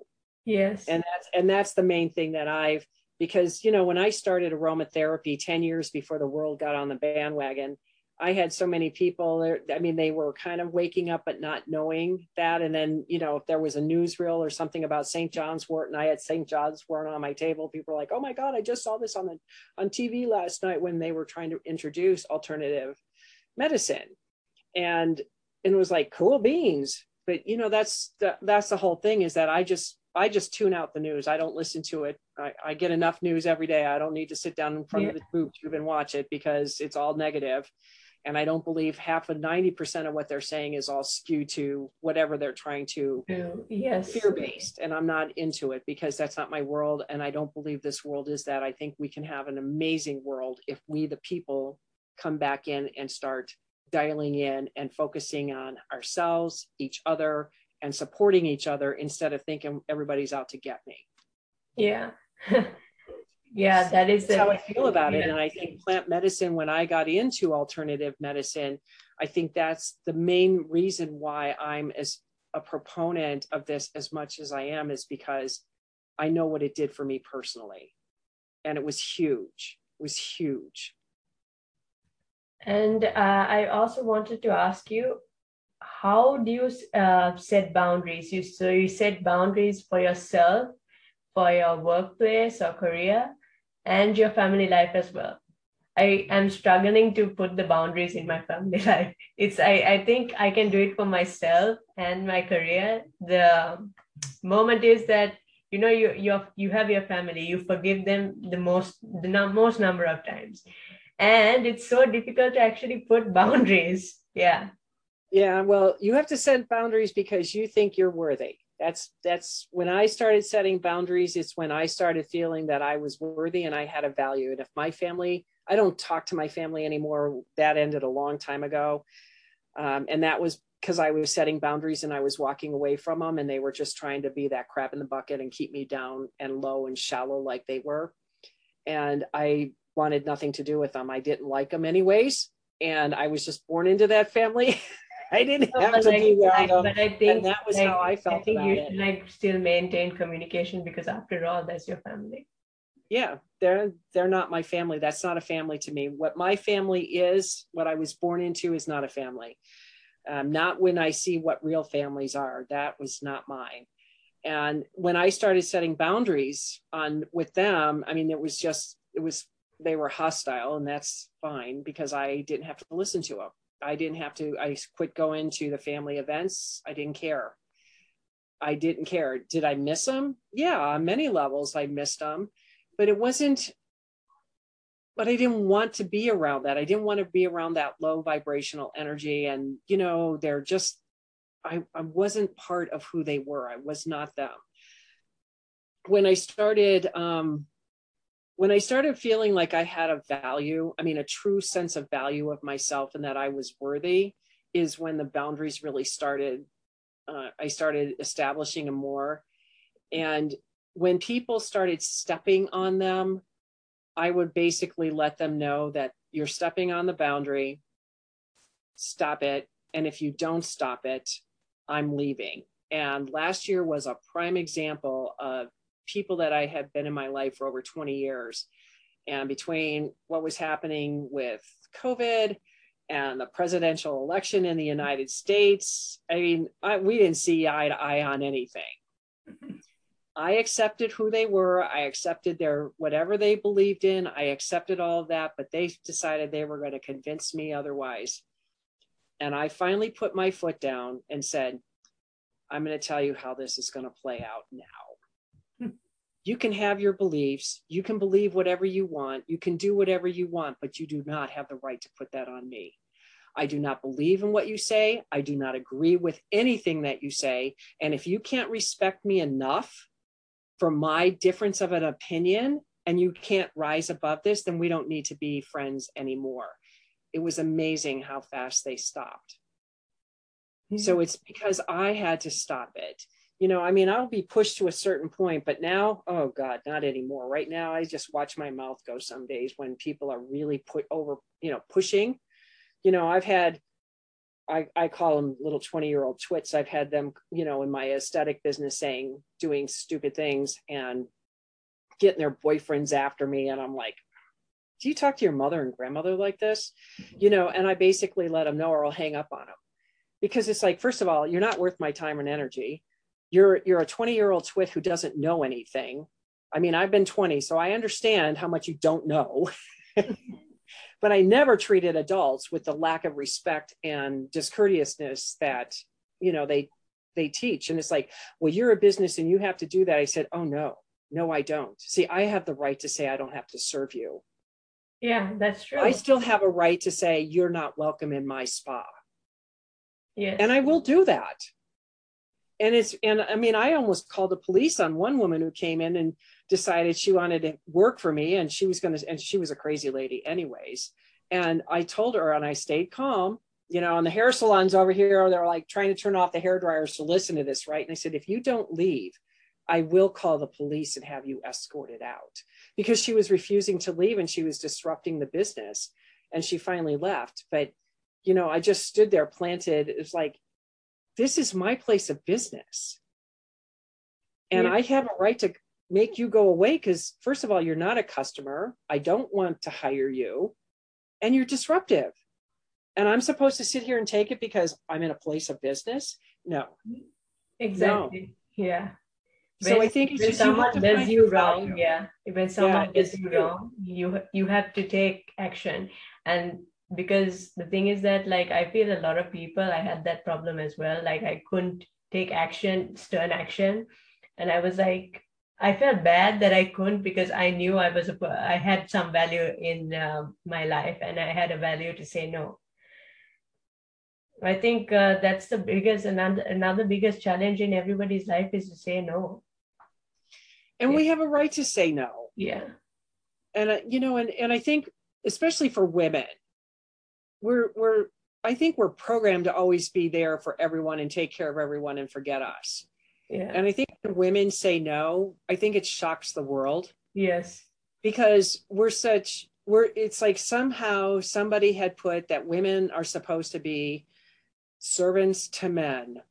yes and that's and that's the main thing that i've because you know when i started aromatherapy 10 years before the world got on the bandwagon I had so many people. there I mean, they were kind of waking up but not knowing that. And then, you know, if there was a newsreel or something about St. John's wort, and I had St. John's wort on my table, people were like, "Oh my God, I just saw this on the on TV last night when they were trying to introduce alternative medicine," and and it was like cool beans. But you know, that's the, that's the whole thing is that I just I just tune out the news. I don't listen to it. I, I get enough news every day. I don't need to sit down in front yeah. of the booth tube and watch it because it's all negative and I don't believe half of 90% of what they're saying is all skewed to whatever they're trying to yes. fear based. And I'm not into it because that's not my world. And I don't believe this world is that. I think we can have an amazing world if we, the people, come back in and start dialing in and focusing on ourselves, each other, and supporting each other instead of thinking everybody's out to get me. Yeah. [laughs] yeah that is how i feel about yeah. it and i think plant medicine when i got into alternative medicine i think that's the main reason why i'm as a proponent of this as much as i am is because i know what it did for me personally and it was huge it was huge and uh, i also wanted to ask you how do you uh, set boundaries you so you set boundaries for yourself for your workplace or career and your family life as well. I am struggling to put the boundaries in my family [laughs] life. It's I, I think I can do it for myself and my career. The moment is that you know you you you have your family, you forgive them the most the most number of times, and it's so difficult to actually put [laughs] boundaries. Yeah, Yeah, well, you have to set boundaries because you think you're worthy. That's that's when I started setting boundaries. It's when I started feeling that I was worthy and I had a value. And if my family, I don't talk to my family anymore. That ended a long time ago, um, and that was because I was setting boundaries and I was walking away from them, and they were just trying to be that crap in the bucket and keep me down and low and shallow like they were. And I wanted nothing to do with them. I didn't like them anyways, and I was just born into that family. [laughs] I didn't have to like, be around them. But I think and that was like, how I felt. I think you should it. like still maintain communication because after all, that's your family. Yeah, they're they're not my family. That's not a family to me. What my family is, what I was born into, is not a family. Um, not when I see what real families are. That was not mine. And when I started setting boundaries on with them, I mean, it was just it was they were hostile, and that's fine because I didn't have to listen to them. I didn't have to, I quit going to the family events. I didn't care. I didn't care. Did I miss them? Yeah, on many levels, I missed them, but it wasn't, but I didn't want to be around that. I didn't want to be around that low vibrational energy. And, you know, they're just, I, I wasn't part of who they were. I was not them. When I started um, when I started feeling like I had a value, I mean, a true sense of value of myself and that I was worthy, is when the boundaries really started. Uh, I started establishing them more. And when people started stepping on them, I would basically let them know that you're stepping on the boundary, stop it. And if you don't stop it, I'm leaving. And last year was a prime example of people that I had been in my life for over 20 years. And between what was happening with COVID and the presidential election in the United States, I mean, I, we didn't see eye to eye on anything. I accepted who they were. I accepted their whatever they believed in. I accepted all of that, but they decided they were going to convince me otherwise. And I finally put my foot down and said, I'm going to tell you how this is going to play out now you can have your beliefs. You can believe whatever you want. You can do whatever you want but you do not have the right to put that on me. I do not believe in what you say. I do not agree with anything that you say. And if you can't respect me enough for my difference of an opinion and you can't rise above this then we don't need to be friends anymore. It was amazing how fast they stopped. Mm-hmm. so it's because i had to stop it you know, I mean, I'll be pushed to a certain point, but now, oh God, not anymore. Right now, I just watch my mouth go some days when people are really put over, you know, pushing. You know, I've had, I, I call them little 20 year old twits. I've had them, you know, in my aesthetic business saying, doing stupid things and getting their boyfriends after me. And I'm like, do you talk to your mother and grandmother like this? You know, and I basically let them know or I'll hang up on them because it's like, first of all, you're not worth my time and energy you're you're a 20 year old twit who doesn't know anything. I mean i've been 20 so i understand how much you don't know. [laughs] But i never treated adults with the lack of respect and discourteousness that you know they they teach. And it's like well you're a business and you have to do that. I said oh no. No i don't. See i have the right to say i don't have to serve you. Yeah that's true. I still have a right to say you're not welcome in my spa. Yeah and i will do that and it's and i mean i almost called the police on one woman who came in and decided she wanted to work for me and she was going to and she was a crazy lady anyways. And i told her and i stayed calm you know and the hair salons over here. They're like trying to turn off the hair dryers to listen to this right? And i said if you don't leave i will call the police and have you escorted out. Because she was refusing to leave and she was disrupting the business and she finally left. But you know i just stood there planted. It's like this is my place of business. And yeah. I have a right to make you go away because, first of all, you're not a customer. I don't want to hire you. And you're disruptive. And I'm supposed to sit here and take it because I'm in a place of business? No. Exactly. No. Yeah. so I think when someone does you wrong, yeah. When someone yeah, does you wrong, you you have to take action. And because the thing is that like i feel a lot of people i had that problem as well like i couldn't take action stern action and i was like i felt bad that i couldn't because i knew i was a i had some value in uh, my life and i had a value to say no I think uh, that's the biggest another another biggest challenge in everybody's life is to say no. And yeah. we have a right to say no. Yeah. And uh, you know, and and I think especially for women, we're we're I think we're programmed to always be there for everyone and take care of everyone and forget us. Yeah. And I think when women say no, I think it shocks the world. Yes. Because we're such we're it's like somehow somebody had put that women are supposed to be servants to men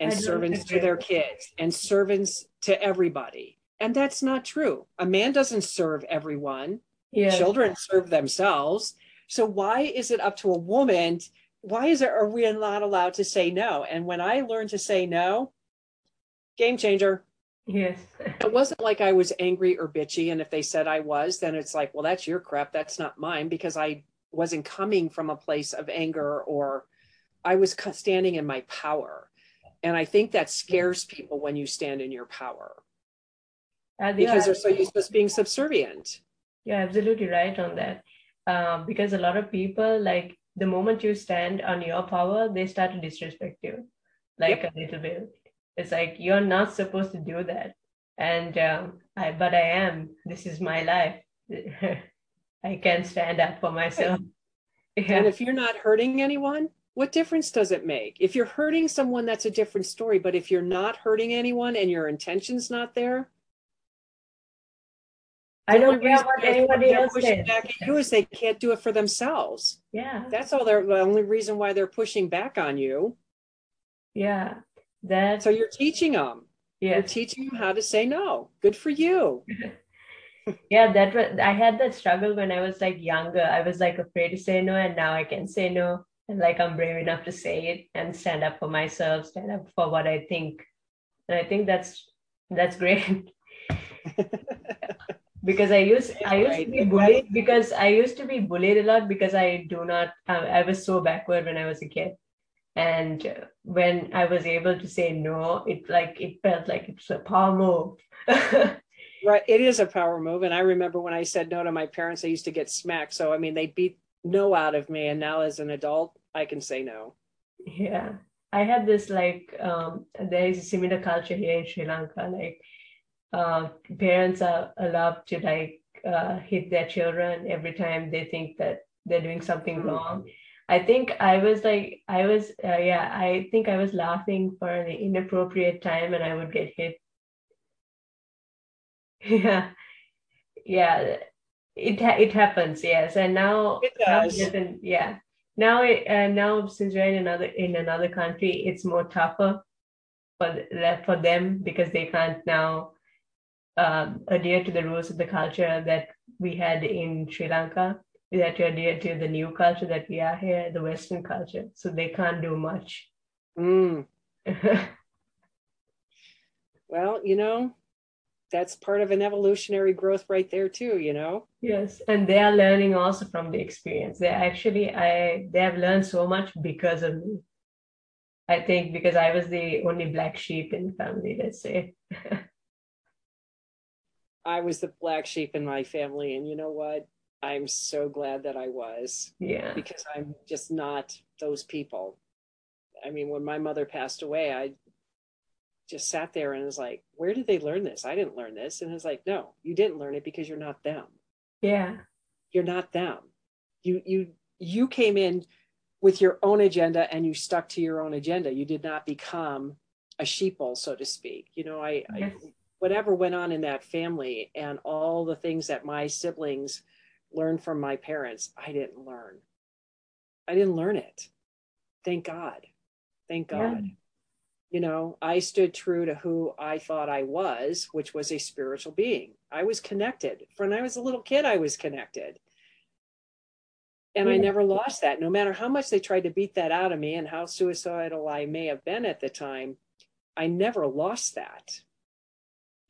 and servants to their kids and servants to everybody. And that's not true. A man doesn't serve everyone. Yes. Children serve themselves. So why is it up to a woman? Why is it are we not allowed to say no? And when I learned to say no, game changer. Yes. it wasn't like I was angry or bitchy. And if they said I was, then it's like, well, that's your crap. That's not mine because I wasn't coming from a place of anger or I was standing in my power. And I think that scares people when you stand in your power uh, because they're so used to being subservient. You're absolutely right on that. Um, because a lot of people, like the moment you stand on your power, they start to disrespect you, like yep. a little bit. It's like you're not supposed to do that, and um, I, but I am. This is my life. [laughs] I can stand up for myself. Right. [laughs] Yeah. And if you're not hurting anyone, what difference does it make? If you're hurting someone, that's a different story. But if you're not hurting anyone and your intention's not there, I don't care what anybody else pushing back at you is they can't do it for themselves. Yeah, that's all. They're the only reason why they're pushing back on you. Yeah, that. So you're teaching them. Yeah, you're teaching them how to say no. Good for you. [laughs] yeah, that was. I had that struggle when I was like younger. I was like afraid to say no, and now I can say no, and like I'm brave enough to say it and stand up for myself, stand up for what I think, and I think that's that's great. [laughs] because I used I used right. to be bullied because I used to be bullied a lot because I do not uh, I was so backward when I was a kid, and when I was able to say no, it like it felt like it's a power move. [laughs] right, it is a power move, and I remember when I said no to my parents, I used to get smacked. So I mean, they beat no out of me, and now as an adult, I can say no. Yeah, I had this like um, there is a similar culture here in Sri Lanka, like uh, parents are allowed to like uh, hit their children every time they think that they're doing something mm-hmm. wrong. I think I was like, I was, uh, yeah, I think I was laughing for an inappropriate time and I would get hit. [laughs] yeah. Yeah. It, it happens. Yes. And now, it does. Now, yeah. Now, it, uh, now since we're in another, in another country, it's more tougher for, for them because they can't now um, adhere to the rules of the culture that we had in Sri Lanka. We had to adhere to the new culture that we are here, the Western culture. So they can't do much. Mm. [laughs] well, you know, that's part of an evolutionary growth right there too, you know? Yes. And they are learning also from the experience. They actually I they have learned so much because of me. I think because I was the only black sheep in the family, let's say. [laughs] I was the black sheep in my family. And you know what? I'm so glad that I was. Yeah. Because I'm just not those people. I mean, when my mother passed away, I just sat there and was like, where did they learn this? I didn't learn this. And I was like, no, you didn't learn it because you're not them. Yeah. You're not them. You you you came in with your own agenda and you stuck to your own agenda. You did not become a sheeple, so to speak. You know, I, yes. I whatever went on in that family and all the things that my siblings learned from my parents, I didn't learn. I didn't learn it. Thank God. Thank God. Yeah. You know, I stood true to who I thought I was, which was a spiritual being. I was connected. When I was a little kid, I was connected. And yeah. I never lost that. No matter how much they tried to beat that out of me and how suicidal I may have been at the time, I never lost that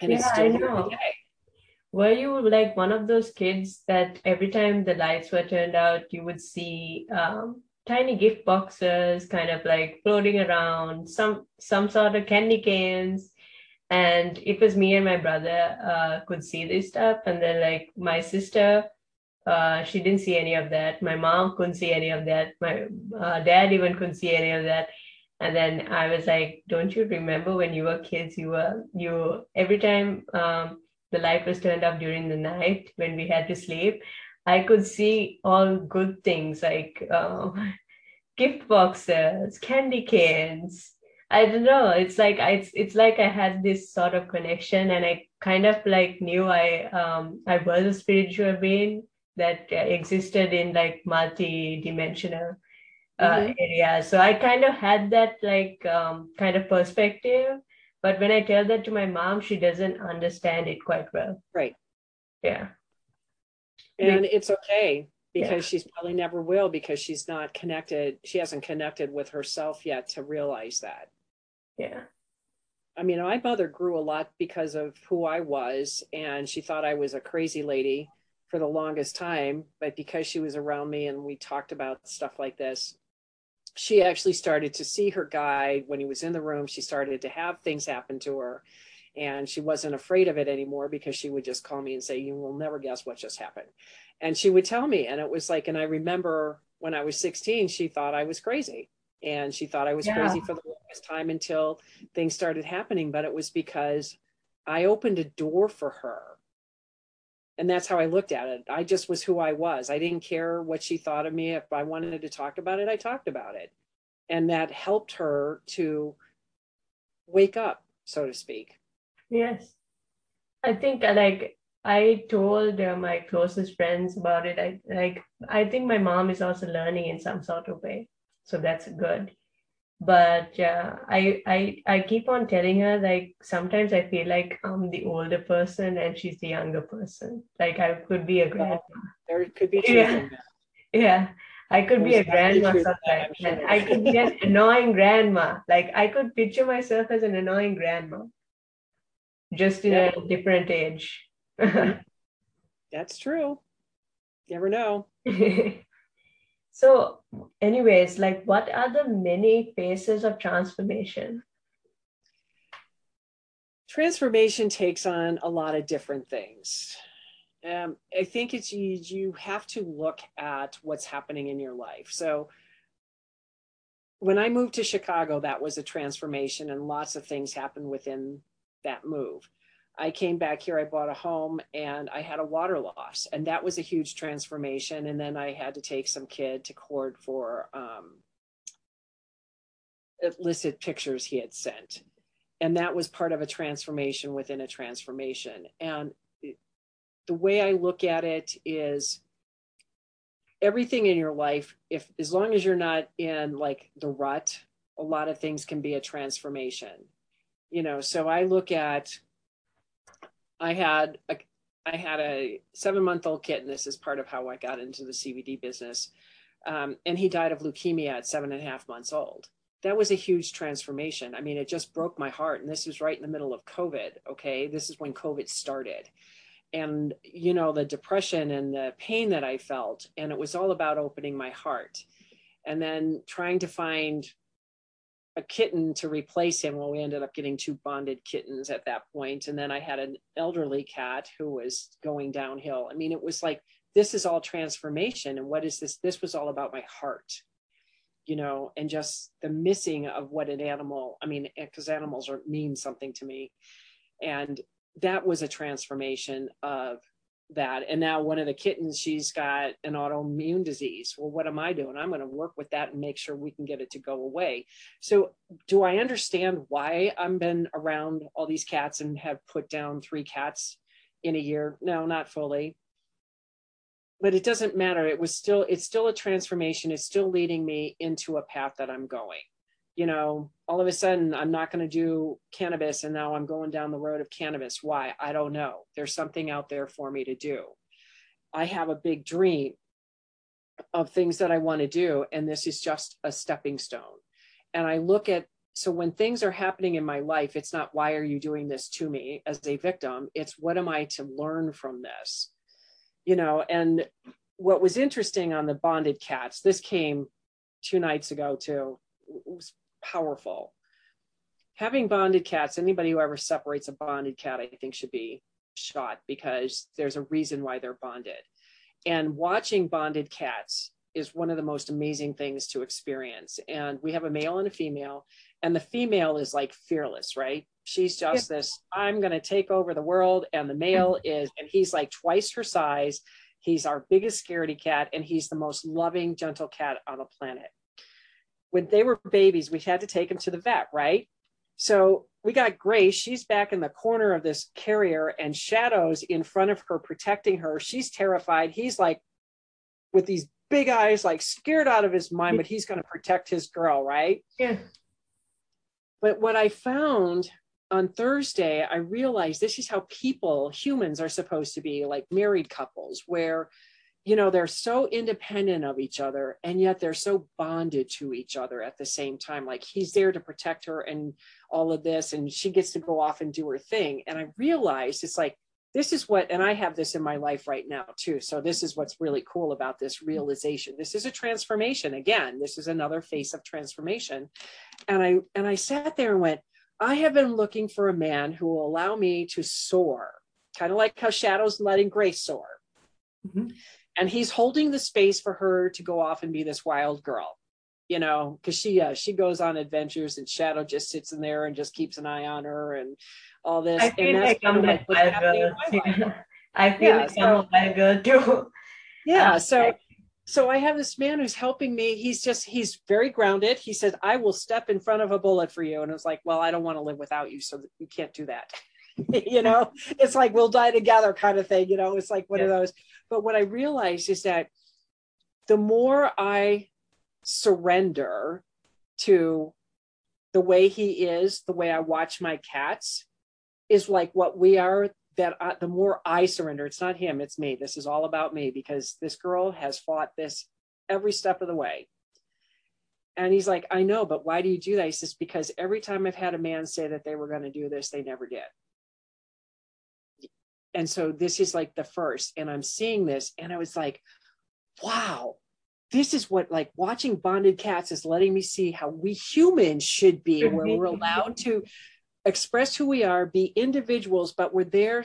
and yeah, I know. Were you like one of those kids that every time the lights were turned out, you would see um, tiny gift boxes kind of like floating around, some some sort of candy canes, and it was me and my brother uh, could see this stuff, and then like my sister uh, she didn't see any of that. My mom couldn't see any of that. My uh, dad even couldn't see any of that. And then I was like, "Don't you remember when you were kids? You were you every time um, the light was turned off during the night when we had to sleep, I could see all good things like uh, [laughs] gift boxes, candy canes. I don't know. It's like I, it's it's like I had this sort of connection, and I kind of like knew I um I was a spiritual being that uh, existed in like multi-dimensional uh, mm-hmm. areas. So I kind of had that like um, kind of perspective. But when I tell that to my mom, she doesn't understand it quite well. Right. Yeah. And it's okay because yeah. she's probably never will because she's not connected. She hasn't connected with herself yet to realize that. Yeah. I mean, my mother grew a lot because of who I was, and she thought I was a crazy lady for the longest time. But because she was around me and we talked about stuff like this, she actually started to see her guide when he was in the room. She started to have things happen to her, and she wasn't afraid of it anymore because she would just call me and say, You will never guess what just happened. And she would tell me, and it was like, and I remember when I was 16, she thought I was crazy and she thought I was yeah. crazy for the longest time until things started happening. But it was because I opened a door for her. And that's how I looked at it. I just was who I was. I didn't care what she thought of me. If I wanted to talk about it, I talked about it. And that helped her to wake up, so to speak. Yes. I think uh, like I told uh, my closest friends about it. I like I think my mom is also learning in some sort of way so that's good but yeah I, I i keep on telling her like sometimes i feel like i'm the older person and she's the younger person. Like i could be a grandma. There could be yeah. yeah. I could There's be a grandma sometimes sure. and i could be an annoying grandma. Like i could picture myself as an annoying grandma. Just in yeah. a different age. [laughs] That's true. You never know [laughs] So, anyways, like what are the many phases of transformation? Transformation takes on a lot of different things. Um, I think it's you, you have to look at what's happening in your life. So, when I moved to Chicago, that was a transformation, and lots of things happened within that move. I came back here, I bought a home and I had a water loss. And that was a huge transformation. And then I had to take some kid to court for um, illicit pictures he had sent. And that was part of a transformation within a transformation. And the way I look at it is everything in your life, if as long as you're not in like the rut, a lot of things can be a transformation. You know, so I look at I had a I had a seven month old kitten. This is part of how I got into the CBD business. Um, and he died of leukemia at seven and a half months old. That was a huge transformation. I mean, it just broke my heart. And this was right in the middle of COVID. Okay. This is when COVID started. And, you know, the depression and the pain that I felt. And it was all about opening my heart and then trying to find a kitten to replace him. Well, we ended up getting two bonded kittens at that point. And then I had an elderly cat who was going downhill. I mean, it was like, this is all transformation. And what is this? This was all about my heart, you know, and just the missing of what an animal, I mean, eh, because animals are mean something to me. And that was a transformation of that. And now one of the kittens, she's got an autoimmune disease. Well, what am I doing? I'm going to work with that and make sure we can get it to go away. So, do I understand why I've been around all these cats and have put down three cats in a year? No, not fully. But it doesn't matter. It was still, it's still a transformation. It's still leading me into a path that I'm going you know, all of a sudden I'm not going to do cannabis and now I'm going down the road of cannabis. Why? I don't know. There's something out there for me to do. I have a big dream of things that I want to do, and this is just a stepping stone. And I look at so when things are happening in my life, it's not why are you doing this to me as a victim? It's what am I to learn from this? You know, and what was interesting on the bonded cats, this came two nights ago too. Powerful. Having bonded cats, anybody who ever separates a bonded cat, I think should be shot because there's a reason why they're bonded. and watching bonded cats is one of the most amazing things to experience. And we have a male and a female, and the female is like fearless, right? She's just yeah. this, I'm going to take over the world. And the male mm-hmm. is, and he's like twice her size. He's our biggest scaredy cat, and he's the most loving, gentle cat on the planet. When they were babies, we had to take them to the vet, right? So we got Grace. She's back in the corner of this carrier, and Shadows in front of her, protecting her. She's terrified. He's like with these big eyes, like scared out of his mind, but he's going to protect his girl, right? Yeah. But what I found on Thursday, I realized this is how people, humans, are supposed to be like married couples, where, you know, they're so independent of each other and yet they're so bonded to each other at the same time. Like he's there to protect her and all of this, and she gets to go off and do her thing. And I realized it's like, this is what and i have this in my life right now too so this is what's really cool about this realization this is a transformation again this is another face of transformation and i and i sat there and went i have been looking for a man who will allow me to soar kind of like how shadows letting grace soar mm-hmm. And he's holding the space for her to go off and be this wild girl you know because she uh, she goes on adventures and shadow just sits in there and just keeps an eye on her and all this. I feel like I'm like [laughs] I feel yeah, like so, I'm a wild girl too. Yeah. So so I have this man who's helping me. He's just he's very grounded. He says, I will step in front of a bullet for you. And I was like, Well, I don't want to live without you, so you can't do that. [laughs] you know, it's like we'll die together kind of thing, you know, it's like one yeah. of those. But what I realized is that the more I surrender to the way he is, the way I watch my cats, is like what we are that I, the more I surrender, it's not him, it's me. This is all about me because this girl has fought this every step of the way. And he's like, I know, but why do you do that? He says, because every time I've had a man say that they were going to do this, they never did. And so this is like the first, and I'm seeing this, and I was like, wow, this is what like watching bonded cats is letting me see how we humans should be, where we're allowed to express who we are, be individuals, but we're there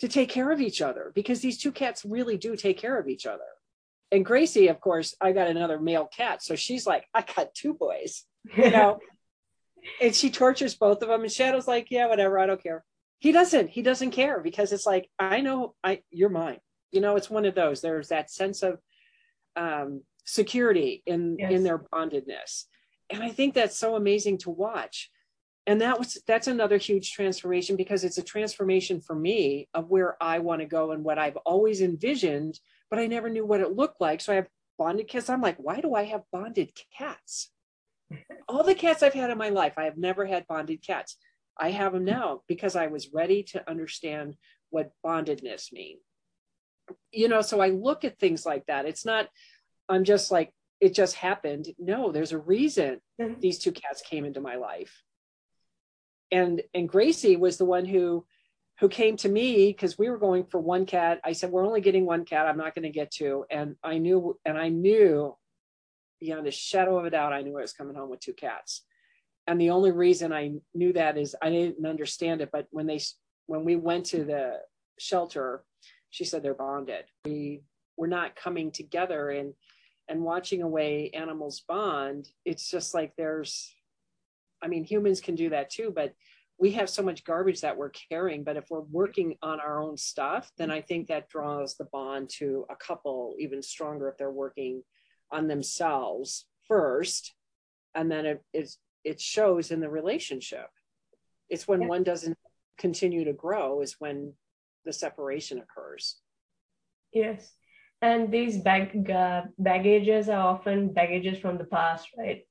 to take care of each other because these two cats really do take care of each other. And Gracie, of course, I got another male cat. So she's like, I got two boys, you [laughs] know, and she tortures both of them. And Shadow's like, yeah, whatever. I don't care. He doesn't, he doesn't care because it's like, I know I, you're mine. You know, it's one of those, there's that sense of um, security in, yes. in their bondedness. And I think that's so amazing to watch and that was that's another huge transformation because it's a transformation for me of where i want to go and what i've always envisioned but i never knew what it looked like so i have bonded cats i'm like why do i have bonded cats [laughs] all the cats i've had in my life i have never had bonded cats i have them now because i was ready to understand what bondedness mean you know so i look at things like that it's not i'm just like it just happened no there's a reason mm-hmm. these two cats came into my life and and Gracie was the one who who came to me because we were going for one cat. I said, We're only getting one cat. I'm not going to get two. And I knew, and I knew beyond a shadow of a doubt, I knew I was coming home with two cats. And the only reason I knew that is I didn't understand it. But when they, when we went to the shelter, she said they're bonded. We were not coming together and, and watching a way animals bond. It's just like there's, I mean, humans can do that too, but we have so much garbage that we're carrying. But if we're working on our own stuff, then I think that draws the bond to a couple even stronger if they're working on themselves first. And then it, it, it shows in the relationship. It's when yeah. one doesn't continue to grow, is when the separation occurs. Yes. And these bag, uh, baggages are often baggages from the past, right?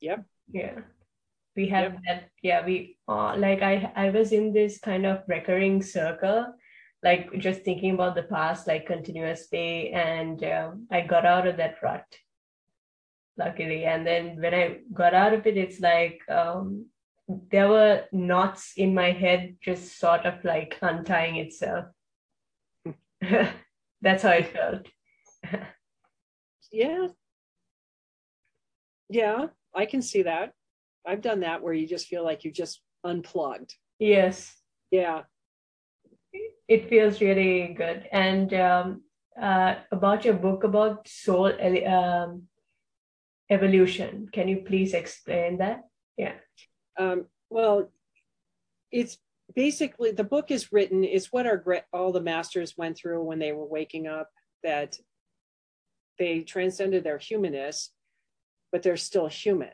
Yep. Yeah. We have yep. that. Yeah. We uh, like I I was in this kind of recurring circle, like just thinking about the past like continuously, and um, I got out of that rut. Luckily, and then when I got out of it, it's like um, there were knots in my head just sort of like untying itself. [laughs] That's how it felt. yeah. Yeah. I can see that. I've done that where you just feel like you just unplugged. Yes. Yeah. it feels really good. And um, uh, about your book about soul um, evolution, can you please explain that? Yeah. Um, well, it's basically the book is written is what our all the masters went through when they were waking up that they transcended their humanness but they're still human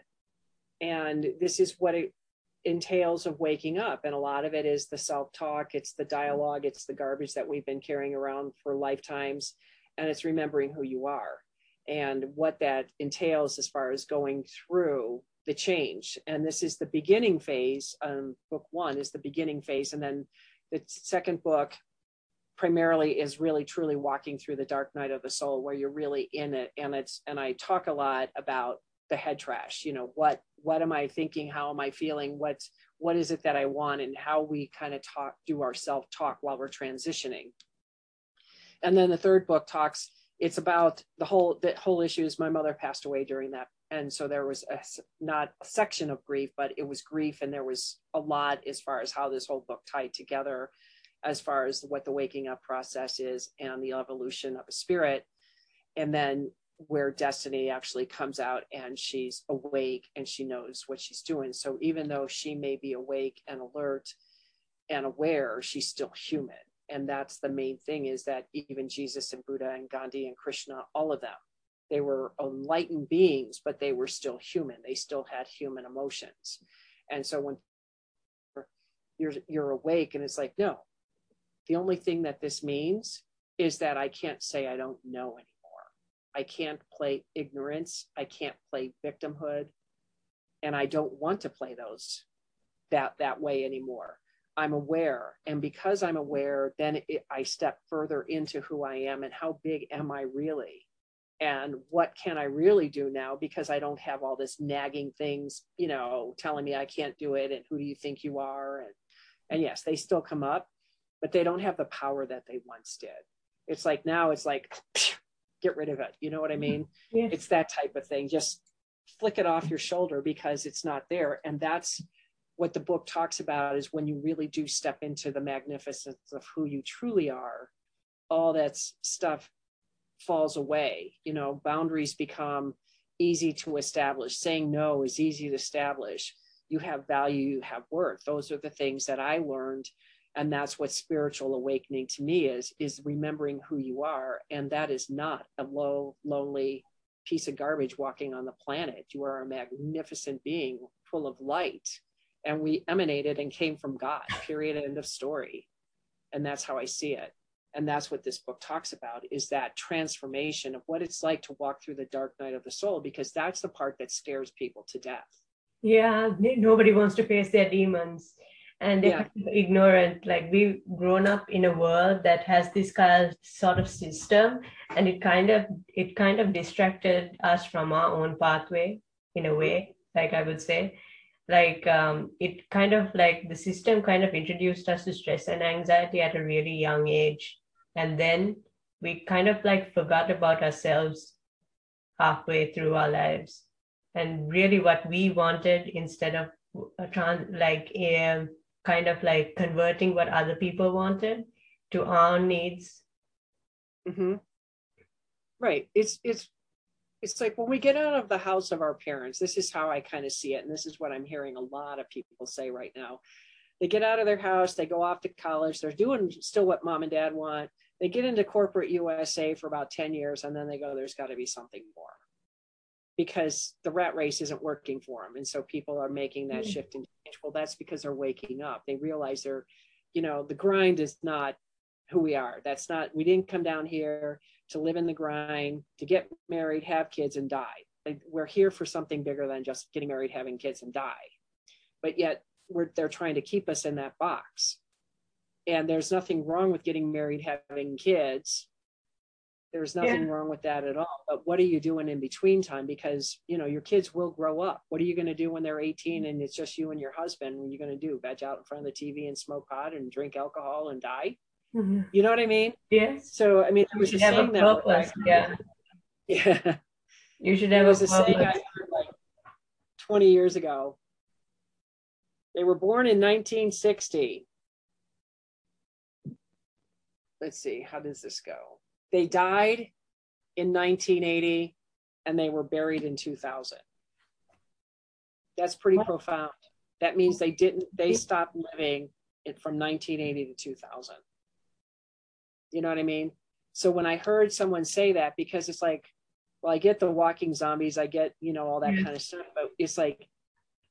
and this is what it entails of waking up and a lot of it is the self-talk it's the dialogue it's the garbage that we've been carrying around for lifetimes and it's remembering who you are and what that entails as far as going through the change. And this is the beginning phase um, book one is the beginning phase. And then the second book primarily is really truly walking through the dark night of the soul where you're really in it. And it's and i talk a lot about the head trash you know what what am i thinking? How am i feeling? What's what is it that i want? And how we kind of talk do our self talk while we're transitioning. And then the third book talks it's about the whole the whole issue is my mother passed away during that. And so there was a, not a section of grief but it was grief. And there was a lot as far as how this whole book tied together as far as what the waking up process is and the evolution of a spirit. And then where destiny actually comes out and she's awake and she knows what she's doing. So even though she may be awake and alert and aware she's still human and that's the main thing is that even jesus and buddha and gandhi and krishna all of them they were enlightened beings but they were still human they still had human emotions and so when you're you're awake and it's like no the only thing that this means is that I can't say I don't know anymore. I can't play ignorance. I can't play victimhood. And I don't want to play those that, that way anymore. I'm aware. And because I'm aware, then it, I step further into who I am and how big am I really? And what can I really do now? Because I don't have all this nagging things, you know, telling me I can't do it and who do you think you are? And, and yes, they still come up but they don't have the power that they once did. It's like now it's like, [sniffs] get rid of it. You know what I mean? Yes. It's that type of thing. Just flick it off your shoulder because it's not there. And that's what the book talks about is when you really do step into the magnificence of who you truly are, all that stuff falls away. You know, boundaries become easy to establish. Saying no is easy to establish. You have value, you have worth. Those are the things that I learned and that's what spiritual awakening to me is is remembering who you are and that is not a low lonely piece of garbage walking on the planet you are a magnificent being full of light and we emanated and came from god period end of story. And that's how i see it. And that's what this book talks about is that transformation of what it's like to walk through the dark night of the soul because that's the part that scares people to death. Yeah nobody wants to face their demons. And they're yeah. ignorant. Like we've grown up in a world that has this kind of sort of system and it kind of it kind of distracted us from our own pathway in a way like i would say like um, it kind of like the system kind of introduced us to stress and anxiety at a really young age. And then we kind of like forgot about ourselves halfway through our lives. And really what we wanted instead of a trans like kind of like converting what other people wanted to our needs. Mm-hmm. right. It's it's it's like when we get out of the house of our parents this is how i kind of see it and this is what i'm hearing a lot of people say right now. They get out of their house they go off to college they're doing still what mom and dad want. They get into corporate usa for about 10 years and then they go there's got to be something more. Because the rat race isn't working for them and so people are making that mm-hmm. shift and change. Well that's because they're waking up. They realize they're you know the grind is not who we are. That's not we didn't come down here to live in the grind to get married have kids and die we're here for something bigger than just getting married having kids and die but yet we're they're trying to keep us in that box and there's nothing wrong with getting married having kids there's nothing yeah. wrong with that at all. But what are you doing in between time? Because you know your kids will grow up. What are you going to do when they're 18 and it's just you and your husband? What are you going to do? Veg out in front of the TV and smoke pot and drink alcohol and die? Mm-hmm. You know what I mean? Yes. So I mean, there was a saying that. yeah. Yeah. You should have there was a, saying I heard like 20 years ago. They were born in 1960 let's see, how does this go? They died in 1980 and they were buried in 2000. That's pretty profound. That means they didn't, they stopped living from 1980 to 2000. You know what I mean? So when I heard someone say that, because it's like, well, I get the walking zombies, I get, you know, all that kind of stuff, but it's like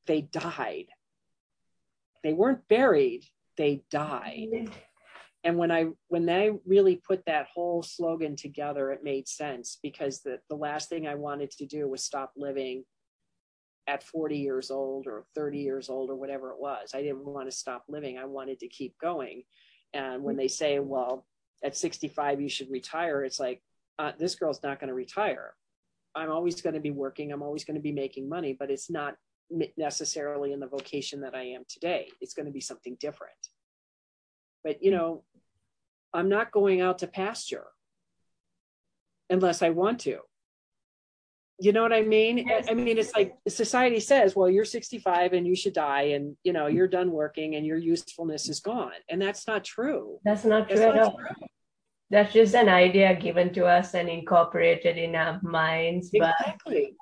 they died. They weren't buried, they died. And when I when they really put that whole slogan together, it made sense because the, the last thing I wanted to do was stop living at 40 years old or 30 years old or whatever it was. I didn't want to stop living. I wanted to keep going. And when they say, well, at 65, you should retire, it's like, uh, this girl's not going to retire. I'm always going to be working. I'm always going to be making money, but it's not necessarily in the vocation that I am today. It's going to be something different. But, you know, I'm not going out to pasture unless I want to. You know what I mean? I mean, it's like society says, well, you're 65 and you should die, and you know, you're done working and your usefulness is gone. And that's not true. That's not true that's at all. True. That's just an idea given to us and incorporated in our minds. Exactly.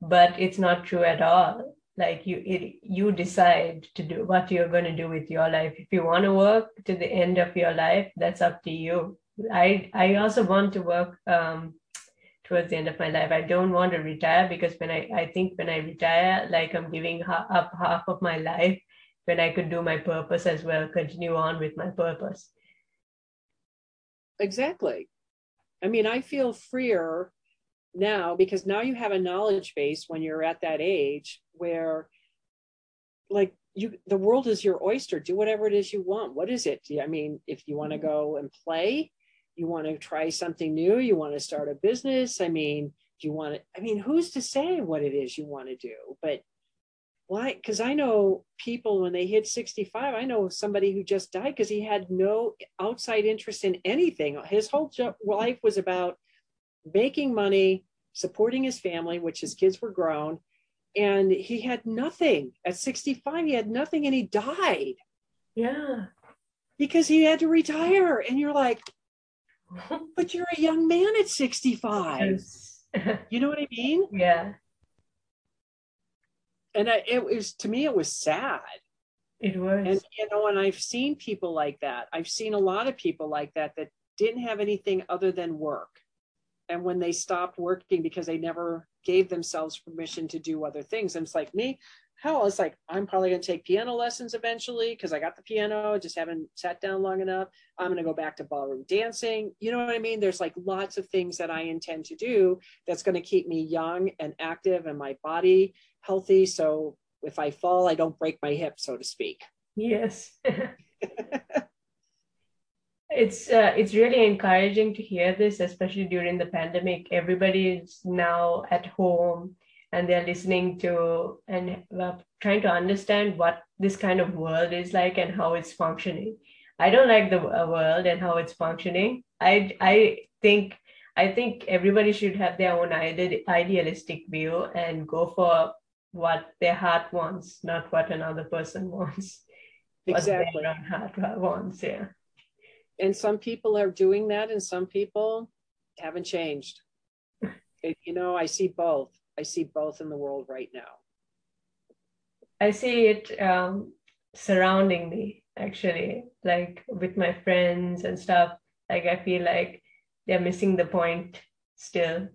But, but it's not true at all. Like you it, you decide to do what you're going to do with your life. If you want to work to the end of your life, that's up to you. I I also want to work um, towards the end of my life. I don't want to retire because when I, I think when I retire, like I'm giving ha- up half of my life when I could do my purpose as well, continue on with my purpose. Exactly. I mean, I feel freer now because now you have a knowledge base when you're at that age where like you the world is your oyster do whatever it is you want what is it i mean if you want to mm-hmm. go and play you want to try something new? You want to start a business? I mean do you want to i mean who's to say what it is you want to do? But why because i know people when they hit 65 i know somebody who just died because he had no outside interest in anything. His whole life was about making money supporting his family which his kids were grown and he had nothing. At 65 he had nothing and he died. Yeah. Because he had to retire and you're like but you're a young man at 65. Yes. [laughs] you know what I mean? Yeah. And I, it was, to me, it was sad. It was. And, you know, and I've seen people like that. I've seen a lot of people like that that didn't have anything other than work. And when they stopped working because they never gave themselves permission to do other things, and it's like me, hell, it's like I'm probably going to take piano lessons eventually because I got the piano, just haven't sat down long enough. I'm going to go back to ballroom dancing. You know what I mean? There's like lots of things that I intend to do that's going to keep me young and active and my body healthy. So if I fall, I don't break my hip, so to speak. Yes. [laughs] it's uh, it's really encouraging to hear this especially during the pandemic everybody is now at home and they're listening to and uh, trying to understand what this kind of world is like and how it's functioning. I don't like the uh, world and how it's functioning. I i think i think everybody should have their own ide- idealistic view and go for what their heart wants not what another person wants. Exactly what their own heart wants yeah. And some people are doing that and some people haven't changed. [laughs] You know i see both I see both in the world right now. I see it um, surrounding me actually, like with my friends and stuff. Like I feel like they're missing the point still.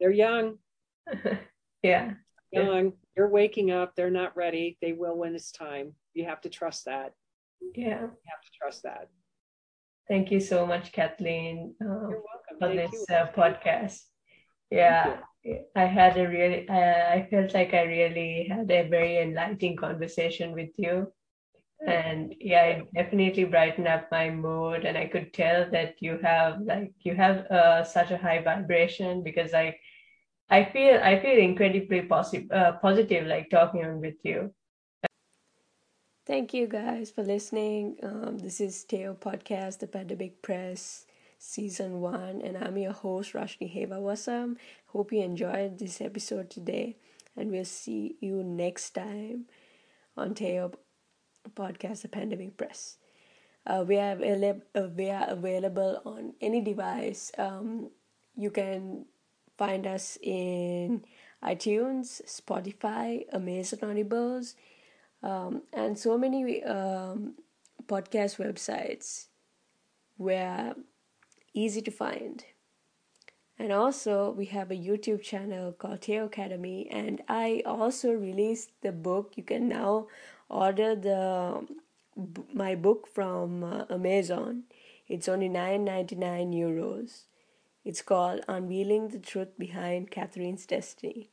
They're young. [laughs] yeah. Young. You're waking up. They're not ready. They will when it's time. You have to trust that. Yeah. You have to trust that. Thank you so much, Kathleen, You're welcome. for Thank this uh, podcast yeah. I had a really uh, i felt like i really had a very enlightening conversation with you. And yeah it definitely brightened up my mood. And i could tell that you have like you have uh, such a high vibration because i i feel i feel incredibly positive uh, positive like talking with you. Thank you guys for listening. Um, this is teo podcast the pandemic press season one, and I'm your host Rashni Hevawasam. Hope you enjoyed this episode today, and we'll see you next time on Teo Podcast, The Pandemic Press. Uh, we are available. Uh, we are available on any device. Um, you can find us in iTunes, Spotify, Amazon Audibles, um, and so many um, podcast websites where easy to find. And also, we have a YouTube channel called Teo Academy, and I also released the book. You can now order the my book from uh, Amazon. It's only nine ninety nine euros. It's called Unveiling the Truth Behind Catherine's Destiny.